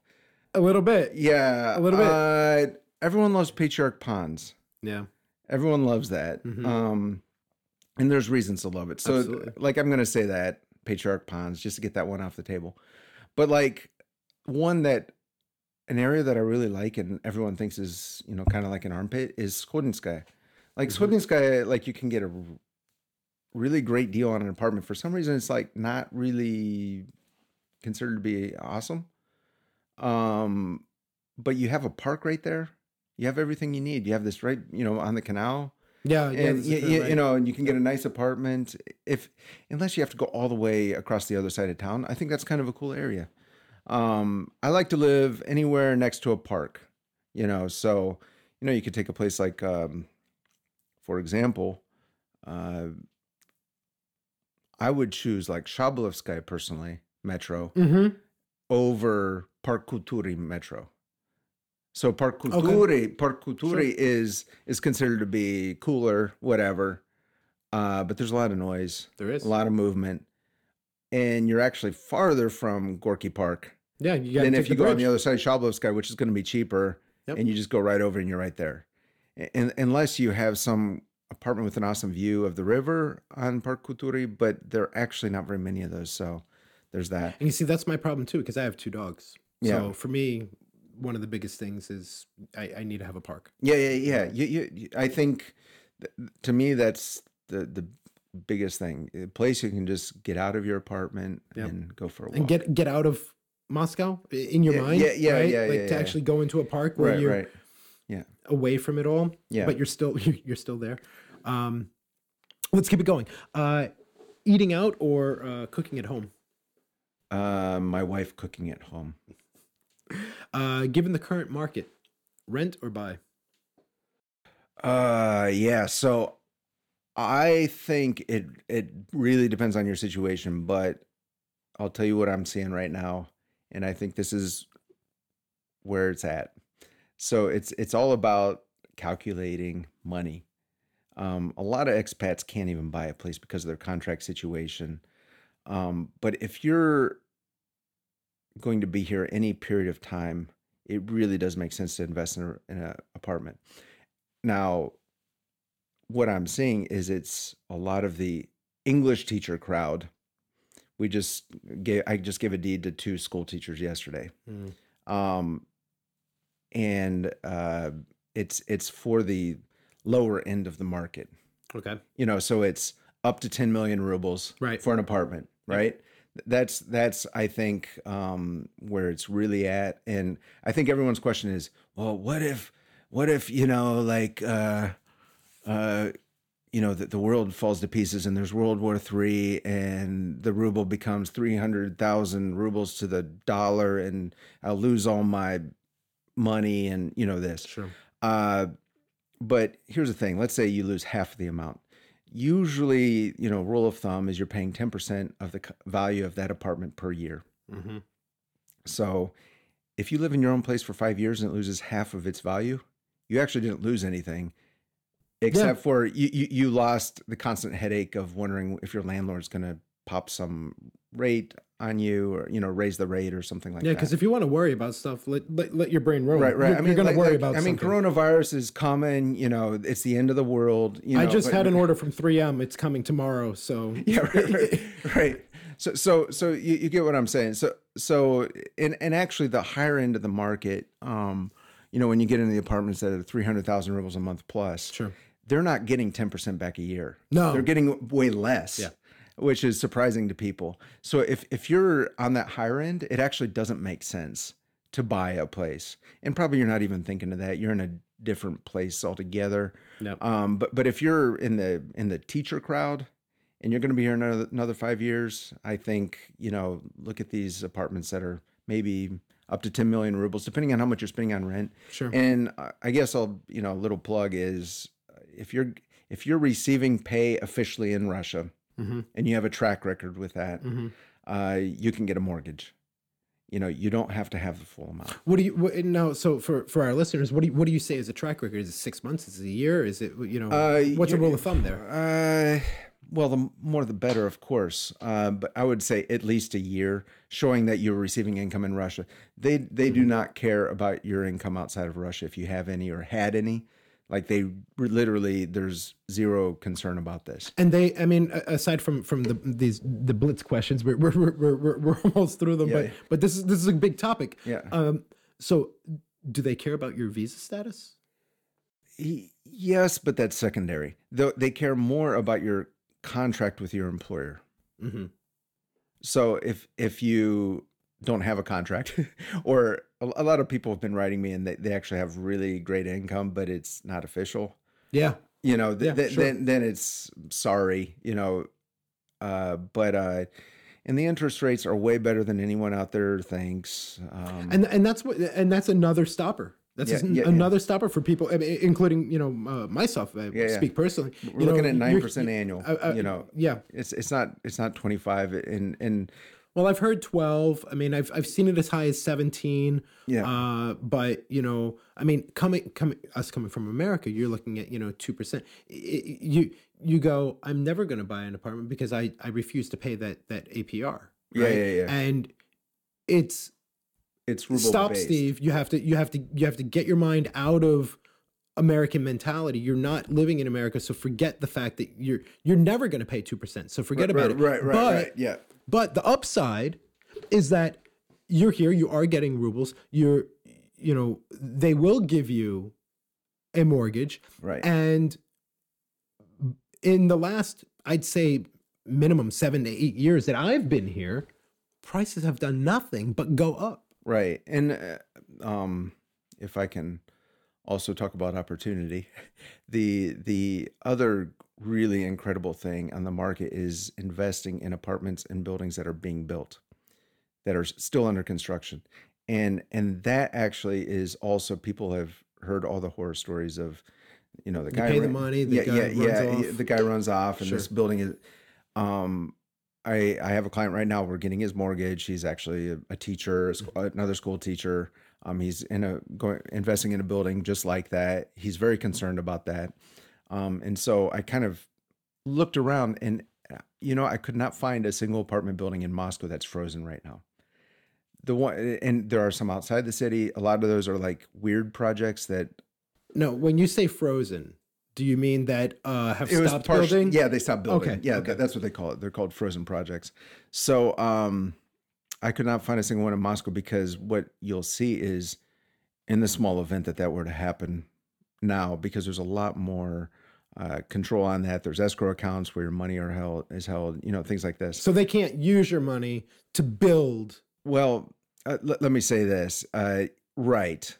A little bit. Yeah, A little bit. Uh, everyone loves Patriarch Ponds. Yeah. Everyone loves that. Mhm. Um, and there's reasons to love it. So, Absolutely. like, I'm going to say that Patriarch Ponds just to get that one off the table. But, like, one that an area that I really like and everyone thinks is, you know, kind of like an armpit is Skhodnenskaya. Like, Mhm. sky, like, you can get a really great deal on an apartment. For some reason, it's like not really considered to be awesome. Um, but you have a park right there. You have everything you need. You have this right, you know, on the canal Yeah. yeah. and this y- is y- you, know, and you can get a nice apartment if, unless you have to go all the way across the other side of town. I think that's kind of a cool area. Um, I like to live anywhere next to a park, you know. So, you know, you could take a place like, um, for example, uh, I would choose like Shabolovskaya personally, Metro, Mm-hmm. over Park Kulturi Metro. So Park Kulturi, Park Kulturi is is considered to be cooler, whatever. Uh, but there's a lot of noise, There is. a lot of movement, and you're actually farther from Gorky Park Yeah, you than to if you go on the other side of Shabolovskaya, which is going to be cheaper, Yep. and you just go right over and you're right there. And unless you have some apartment with an awesome view of the river on Park Kulturi, but there are actually not very many of those. So there's that. And you see, that's my problem too, because I have two dogs. Yeah. So for me, one of the biggest things is I, I need to have a park. Yeah, yeah, yeah. You, you, you- I think th- to me that's the the biggest thing. A place you can just get out of your apartment Yep. and go for a walk. And get get out of Moscow in your Yeah, mind. yeah, yeah, right? yeah, Like yeah, to yeah. actually go into a park where right, you're right. Away from it all. Yeah. But you're still you're still there. Um, let's keep it going. Uh, eating out or uh, cooking at home. Uh, my wife cooking at home. Uh, given the current market, rent or buy? Uh, yeah. So I think it it really depends on your situation, but I'll tell you what I'm seeing right now, and I think this is where it's at. So it's it's all about calculating money. Um, a lot of expats can't even buy a place because of their contract situation. Um, but if you're going to be here any period of time, it really does make sense to invest in an apartment. Now, what I'm seeing is it's a lot of the English teacher crowd. We just gave I just gave a deed to two school teachers yesterday. Mm. Um and uh it's it's for the lower end of the market. Okay. You know, so it's up to 10 million rubles Right. for an apartment, right? That's that's I think um where it's really at and I think everyone's question is, well, what if what if, you know, like uh uh you know that the world falls to pieces and there's World War Three and the ruble becomes three hundred thousand rubles to the dollar and I'll lose all my money and you know this. Sure. Uh, but here's the thing: let's say you lose half the amount. Usually, you know, rule of thumb is you're paying ten percent of the value of that apartment per year. Mm-hmm. So, if you live in your own place for five years and it loses half of its value, you actually didn't lose anything, except for you, you. You lost the constant headache of wondering if your landlord's going to pop some rate on you, or you know, raise the rate or something like Yeah, that. Yeah, because if you want to worry about stuff, let, let, let your brain roam. Right, right. You're, I mean, you're like- to worry like, about I mean, something. coronavirus is coming. You know, it's the end of the world. You know, I just but- had an order from 3M. It's coming tomorrow. So yeah, right, right, right. So, so, so you, you get what I'm saying. So, so, and and actually, the higher end of the market, um, you know, when you get into the apartments that are three hundred thousand rubles a month plus, Sure. they're not getting ten percent back a year. No. they're getting way less. Yeah. Which is surprising to people. So if if you're on that higher end, it actually doesn't make sense to buy a place. And probably you're not even thinking of that. You're in a different place altogether. No. Um, but but if you're in the in the teacher crowd and you're going to be here another another five years, I think you know look at these apartments that are maybe up to 10 million rubles, depending on how much you're spending on rent. Sure. And I guess I'll you know a little plug is if you're if you're receiving pay officially in Russia hmm and you have a track record with that, hmm uh, you can get a mortgage. You know, you don't have to have the full amount. What do you what, now? So for for our listeners, what do you what do you say is a track record? Is it six months? Is it a year? Is it you know Uh, what's a rule of thumb there? Uh, well, the more the better, of course. Uh, but I would say at least a year, showing that you're receiving income in Russia. They they do not care about your income outside of Russia if you have any or had any. Like they literally, there's zero concern about this. And they, I mean, aside from from the these the blitz questions, we're we're we're, we're, we're almost through them. Yeah, but yeah. but this is this is a big topic. Yeah. Um. So, do they care about your visa status? Y- Yes, but that's secondary. Though they care more about your contract with your employer. Mm-hmm. So if if you don't have a contract, or a, a lot of people have been writing me and they, they actually have really great income, but it's not official. Yeah. You know, th- Yeah, th- sure. then then it's sorry. You know, uh, but uh, and the interest rates are way better than anyone out there thinks. Um, And and that's what and that's another stopper. That's Yeah, just yeah, another stopper for people, I mean, including you know uh, myself. I yeah. speak personally. We're you know, looking at nine percent annual. uh, uh, you know, Yeah. it's it's not it's not twenty five and and Well, I've heard twelve. I mean, I've I've seen it as high as seventeen. Yeah. Uh, but you know, I mean, coming coming us coming from America, you're looking at you know two percent. You you go. I'm never going to buy an apartment because I I refuse to pay that that APR. Yeah, right? yeah, yeah. And it's it's ruble stop based. steve you have to you have to you have to get your mind out of american mentality you're not living in america so forget the fact that you're you're never going to pay 2% so forget Right, about it right, right, but right. Yeah. But the upside is that you're here you are getting rubles you're you know they will give you a mortgage Right. and in the last i'd say minimum 7 to 8 years that i've been here prices have done nothing but go up Right. And uh, um if I can also talk about opportunity, the the other really incredible thing on the market is investing in apartments and buildings that are being built that are still under construction. And and that actually is also people have heard all the horror stories of you know the guy pay the money, the yeah, guy yeah, runs yeah, off. the guy runs off and Sure. this building is um I, I have a client right now. We're getting his mortgage. He's actually a, a teacher, sc- another school teacher. Um, he's in a going investing in a building just like that. He's very concerned about that. Um, and so I kind of looked around, and uh, you know, I could not find a single apartment building in Moscow that's frozen right now. The one, and there are some outside the city. A lot of those are like weird projects that No, when you say frozen, do you mean that uh have it stopped building? Yeah, they stopped building. Okay, Yeah, okay. that- that's what they call it. They're called frozen projects. So um, I could not find a single one in Moscow because what you'll see is in the small event that that were to happen now, because there's a lot more uh, control on that. There's escrow accounts where your money are held is held. You know things like this. So they can't use your money to build. Well, uh, let, let me say this. Uh, right.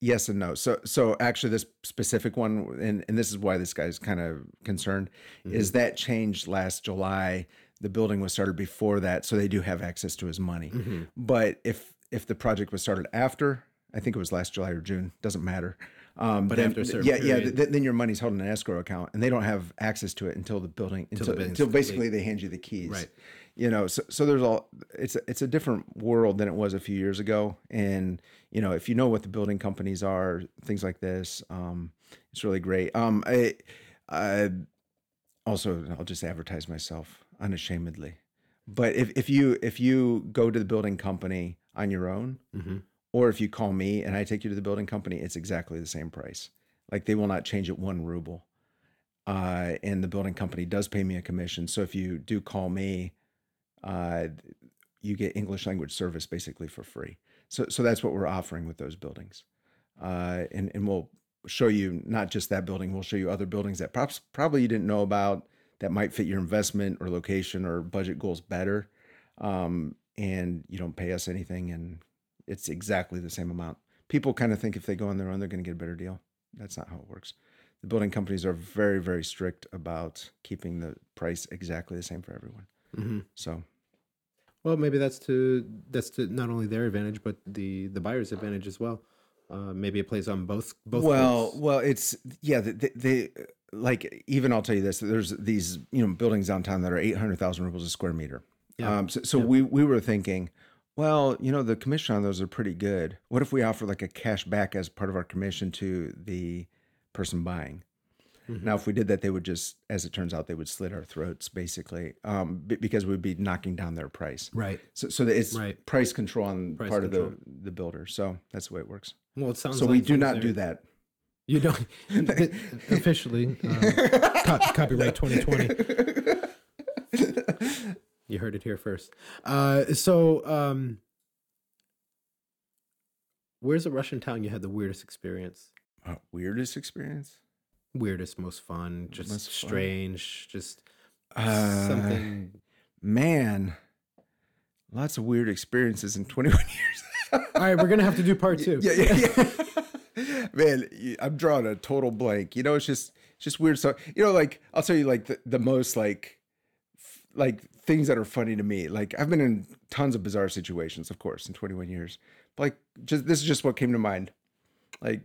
Yes and no. So, so actually, this specific one, and, and this is why this guy's kind of concerned, is that changed last July. The building was started before that, so they do have access to his money. But if if the project was started after, I think it was last July or June, doesn't matter. Um, But then- after a certain yeah, yeah, th- then your money's held in an escrow account, and they don't have access to it until the building until, the until, basically they hand you the keys. Right. you know so, so there's all it's a, it's a different world than it was a few years ago. And you know if you know what the building companies are things like this um it's really great. Um i i also i'll just advertise myself unashamedly. But if, if you if you go to the building company on your own Mhm. Or if you call me and i take you to the building company it's exactly the same price like they will not change it one ruble uh, and the building company does pay me a commission. So if you do call me, uh, you get English language service basically for free. So so that's what we're offering with those buildings, uh, and and we'll show you not just that building. We'll show you other buildings that perhaps probably you didn't know about that might fit your investment or location or budget goals better, um, and you don't pay us anything, and it's exactly the same amount. People kind of think if they go on their own, they're going to get a better deal. That's not how it works the building companies are very very strict about keeping the price exactly the same for everyone Mhm. so Well, maybe that's to that's to not only their advantage but the the buyer's advantage as well. Uh, maybe it plays on both both. well well it's yeah they, they, like even i'll tell you this there's these you know buildings downtown that are 800000 rubles a square meter Yeah. um so, so we we were thinking well you know the commission on those are pretty good what if we offer like a cash back as part of our commission to the person buying Mhm. Now, if we did that, they would just, as it turns out, they would slit our throats basically, um, b- because we'd be knocking down their price. right. So, so it's Right. price control on Price part control. of the the builder. So that's the way it works. Well, it sounds. so like we do not do that. You don't officially uh, co- copyright 2020. You heard it here first. Uh, so, um, where's the Russian town you had the weirdest experience? Uh, weirdest experience? Weirdest, most fun, just Most fun. strange, just Uh, something. Man, lots of weird experiences in 21 years. All right, we're gonna have to do part two. yeah, yeah, yeah. Man, I'm drawing a total blank. You know, it's just it's just weird. So you know, like I'll tell you, like the, the most like f- like things that are funny to me. Like I've been in tons of bizarre situations, of course, in 21 years. But like, just this is just what came to mind. like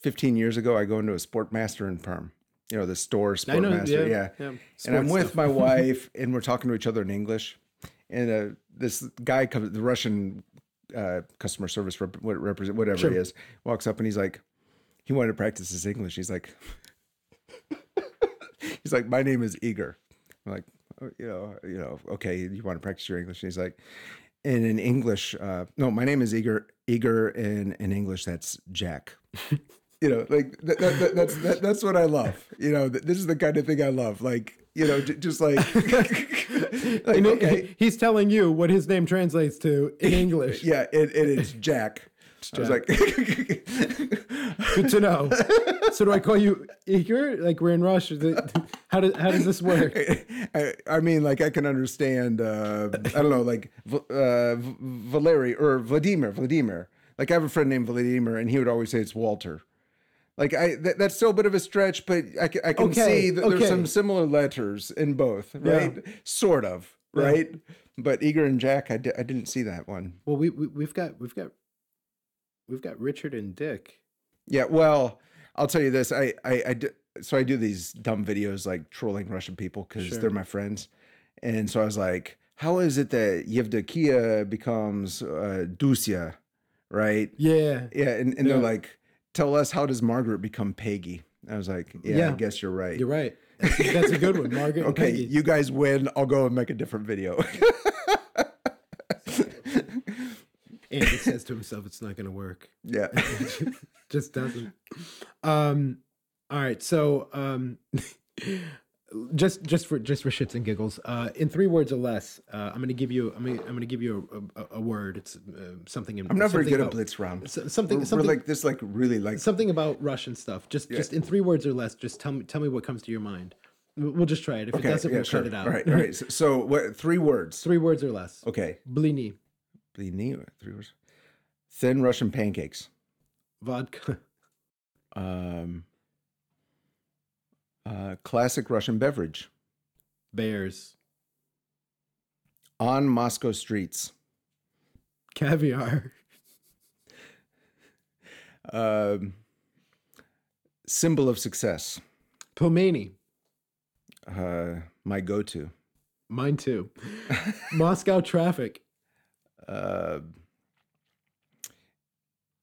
15 years ago, I go into a Sportmaster in Perm. You know, the store. Sportmaster. Yeah. yeah. and I'm with my wife, and we're talking to each other in English. And uh, this guy comes, the Russian uh, customer service rep, represent whatever Sure. he is, walks up and he's like, he wanted to practice his English. He's like, he's like, my name is Igor. I'm like, you know, you know, okay, you want to practice your English? And he's like, and in English, uh, no, my name is Igor. Igor, in in English, that's Jack. you know, like that, that, that, that's that, that's what I love. You know, th- this is the kind of thing I love. Like, you know, j- just like, like okay, he's telling you what his name translates to in English. yeah, it, it is Jack. I was like, Good to know. so do I call you Igor? Like we're in Russia. How does how does this work? I, I mean, like I can understand. Uh, I don't know, like uh, Valery or Vladimir. Vladimir. Like I have a friend named Vladimir, and he would always say it's Walter. Like I, that, that's still a bit of a stretch, but I, I can Okay, see that okay. there's some similar letters in both, right? Sort of, right? But Igor and Jack, I, di- I didn't see that one. Well, we, we we've got we've got we've got Richard and Dick. Yeah, well, I'll tell you this. I, I, I d- so I do these dumb videos like trolling Russian people because Sure. they're my friends, and so I was like, "How is it that Yevdokia becomes uh, Dusia, right?" Yeah. Yeah, and, and they're like, "Tell us how does Margaret become Peggy?" I was like, "Yeah, I guess you're right." You're right. That's, a good one, Margaret. okay, you guys win. I'll go and make a different video. Andy says to himself, "It's not going to work." yeah. Just doesn't. Um. All right. So, um, just just for just for shits and giggles, uh, in three words or less, uh, I'm going to give you. I'm going. I'm going to give you a, a, a word. It's uh, something. In, I'm not very good at blitz round. s- Something. We're, we're something. like this, like really like something about Russian stuff. Just just in three words or less. Just tell me tell me what comes to your mind. We'll just try it. If it doesn't, yeah, we'll sure. cut it out. All right, all right. So, so what? Three words. three words or less. Okay. Blini, Blini, three words. Thin Russian pancakes. vodka, Um, uh, classic Russian beverage. bears, On Moscow streets. caviar, Um, symbol of success. Pomani. Uh, my go-to. Mine too. Moscow traffic. Uh,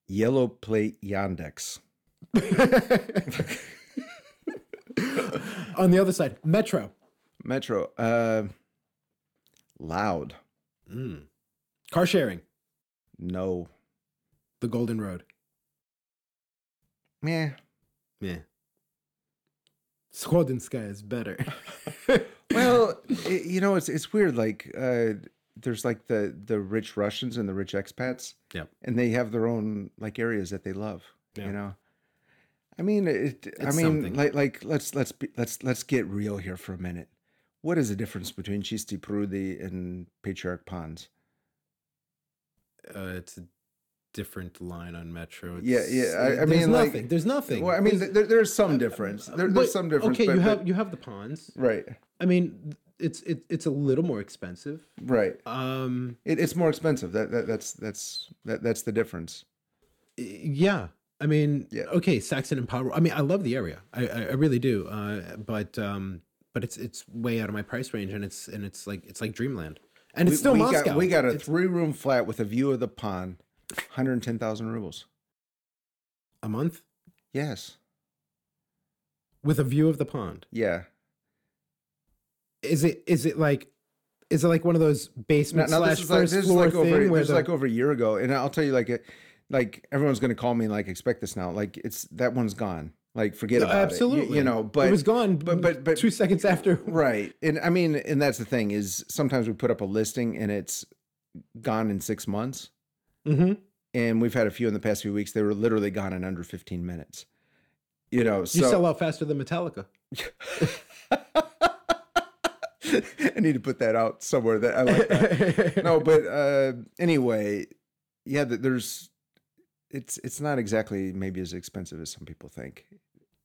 yellow plate Yandex. On the other side, Metro. Metro. Uh, loud. Car sharing. No. The Golden Road. Meh. Yeah. Skhodnenskaya is better. Well, it, you know, it's it's weird. Like, uh, there's like the the rich Russians and the rich expats, Yeah. and they have their own like areas that they love. Yeah. You know, I mean, it. I mean, something. like like let's let's be, let's let's get real here for a minute. What is the difference between Chisti Prudi and Patriarch Ponds? uh, it's a different line on Metro. Yeah, It's- yeah, I- I there's mean, like- nothing. there's nothing. Well, I mean, There's- there, there's some difference. There, there's but- some difference. Okay, but, you but- have you have the ponds. right, I mean, it's it, it's a little more expensive. right. Um, It, it's more expensive. That, that that's that's that, that's the difference. yeah. I mean, Yeah. okay, Saxon and Power. I mean, I love the area. I I, I really do. Uh, but um, but it's it's way out of my price range, and it's and it's like it's like dreamland, and it's still we Moscow. Got, we got a It's three room flat with a view of the pond, 110,000 rubles. a month Yes. with a view of the pond. Yeah. Is it is it like is it like one of those basement slash like, first is floor like over, thing where this is the, like over a year ago. And I'll tell you, like, it, like everyone's going to call me and like, expect this now. Like, it's that one's gone. Like, forget No, about absolutely it. You, you know, but it was gone. but- but- but- two seconds after. Right. And I mean, and that's the thing is sometimes we put up a listing and it's gone in six months. hmm And we've had a few in the past few weeks. They were literally gone in under 15 minutes. You know, You sell out faster than Metallica. I need to put that out somewhere that I like that. no, but uh, anyway, yeah, there's it's it's not exactly maybe as expensive as some people think.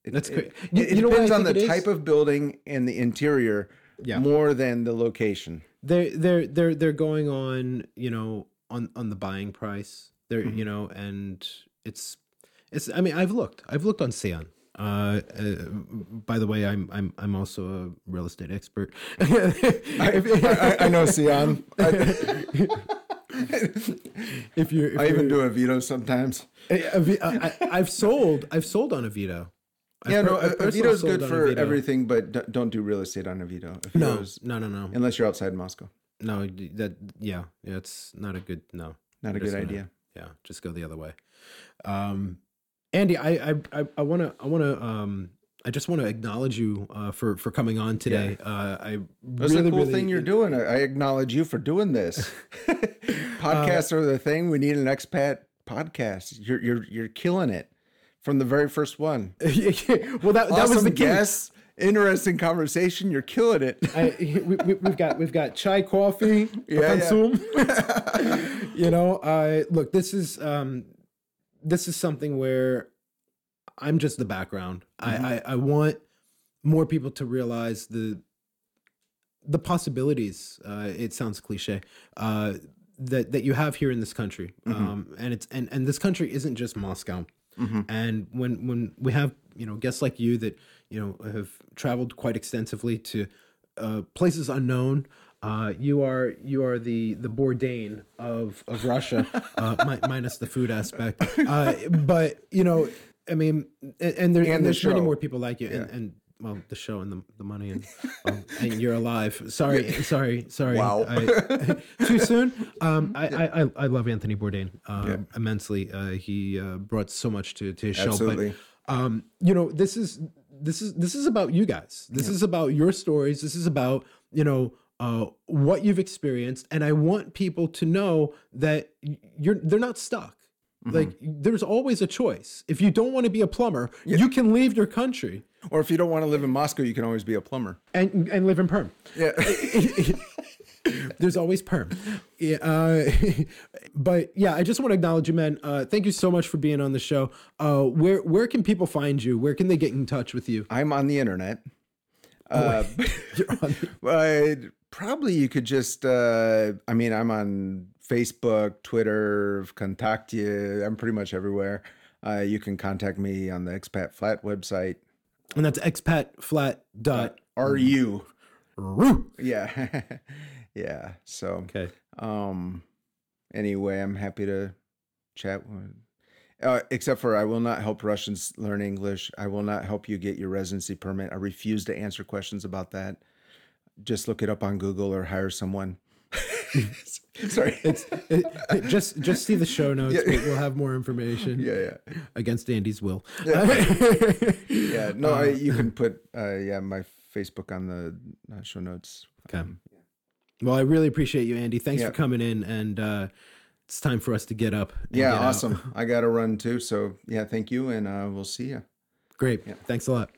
It, That's great. It, You- it you know depends on the type of building and the interior Yeah. more than the location. They're they're they're they're going on you know on on the buying price. They're Mhm. you know and it's It's. I mean, I've looked. I've looked on CIAN. Uh, uh, by the way, I'm I'm I'm also a real estate expert. I, I, I know CIAN. I, if if I even do a veto sometimes. I, have sold. I've sold on a I've Yeah, no, a, Avito's good for everything, but don't do real estate on Avito. No, Avito's- no, no, no, unless you're outside Moscow. no. That yeah, yeah. It's not a good no. Not a good gonna- idea. Yeah, just go the other way. Um, Andy, I I I want to I want to um I just want to acknowledge you uh, for for coming on today. Uh, I That's really a cool really thing you're doing. I acknowledge you for doing this. Podcasts are the thing. We need an expat podcast. You're you're you're killing it from the very first one. well, that that was the key. guests, interesting conversation. You're killing it. I, we, we, we've got we've got chai coffee Yeah, yeah. you know, I look. This is um, this is something where I'm just the background. Mm-hmm. I, I I want more people to realize the the possibilities. Uh, it sounds cliche. Uh, that that you have here in this country, Mm-hmm. um, and it's and and this country isn't just Moscow. Mm-hmm. And when when we have you know guests like you that you know have traveled quite extensively to uh, places unknown, uh, you are you are the the Bourdain of of Russia, uh, mi- minus the food aspect. Uh, but you know, I mean, and, and, there, and, And the there's many more people like you, and, and well, the show and the, the money and well, and you're alive. Sorry, sorry, sorry. Wow. I, too soon. Um, I, I I I love Anthony Bourdain um, immensely. Uh, he uh, brought so much to to his show. Absolutely. But um, you know, this is this is this is about you guys. This is about your stories. This is about you know uh, what you've experienced, and I want people to know that you're they're not stuck. Like there's always a choice. If you don't want to be a plumber, you can leave your country Or if you don't want to live in Moscow, you can always be a plumber. and and live in perm. Yeah. There's always perm. Yeah, uh, but yeah, I just want to acknowledge you, man. Uh, thank you so much for being on the show. Uh, where where can people find you? Where can they get in touch with you? I'm on the internet. Uh, You're on- but probably you could just, uh, I mean, I'm on Facebook, Twitter, Kontakte. I'm pretty much everywhere. Uh, you can contact me on the Expat Flat website. and that's expatflat dot RU. ru. Yeah. yeah. So, Okay. um, anyway, I'm happy to chat. with- Uh, except for I will not help Russians learn English. I will not help you get your residency permit. I refuse to answer questions about that. Just look it up on Google or hire someone. Sorry. It's it, it- just just see the show notes. We'll, we'll have more information yeah, yeah, against Andy's will. yeah. No, I, you can put uh, yeah my Facebook on the uh, show notes. Okay. Well, I really appreciate you, Andy. Thanks Yeah. for coming in, and uh, it's time for us to get up. and Yeah, get out. awesome. I got to run too. So yeah, thank you, and uh, we'll see you. Great. Thanks a lot.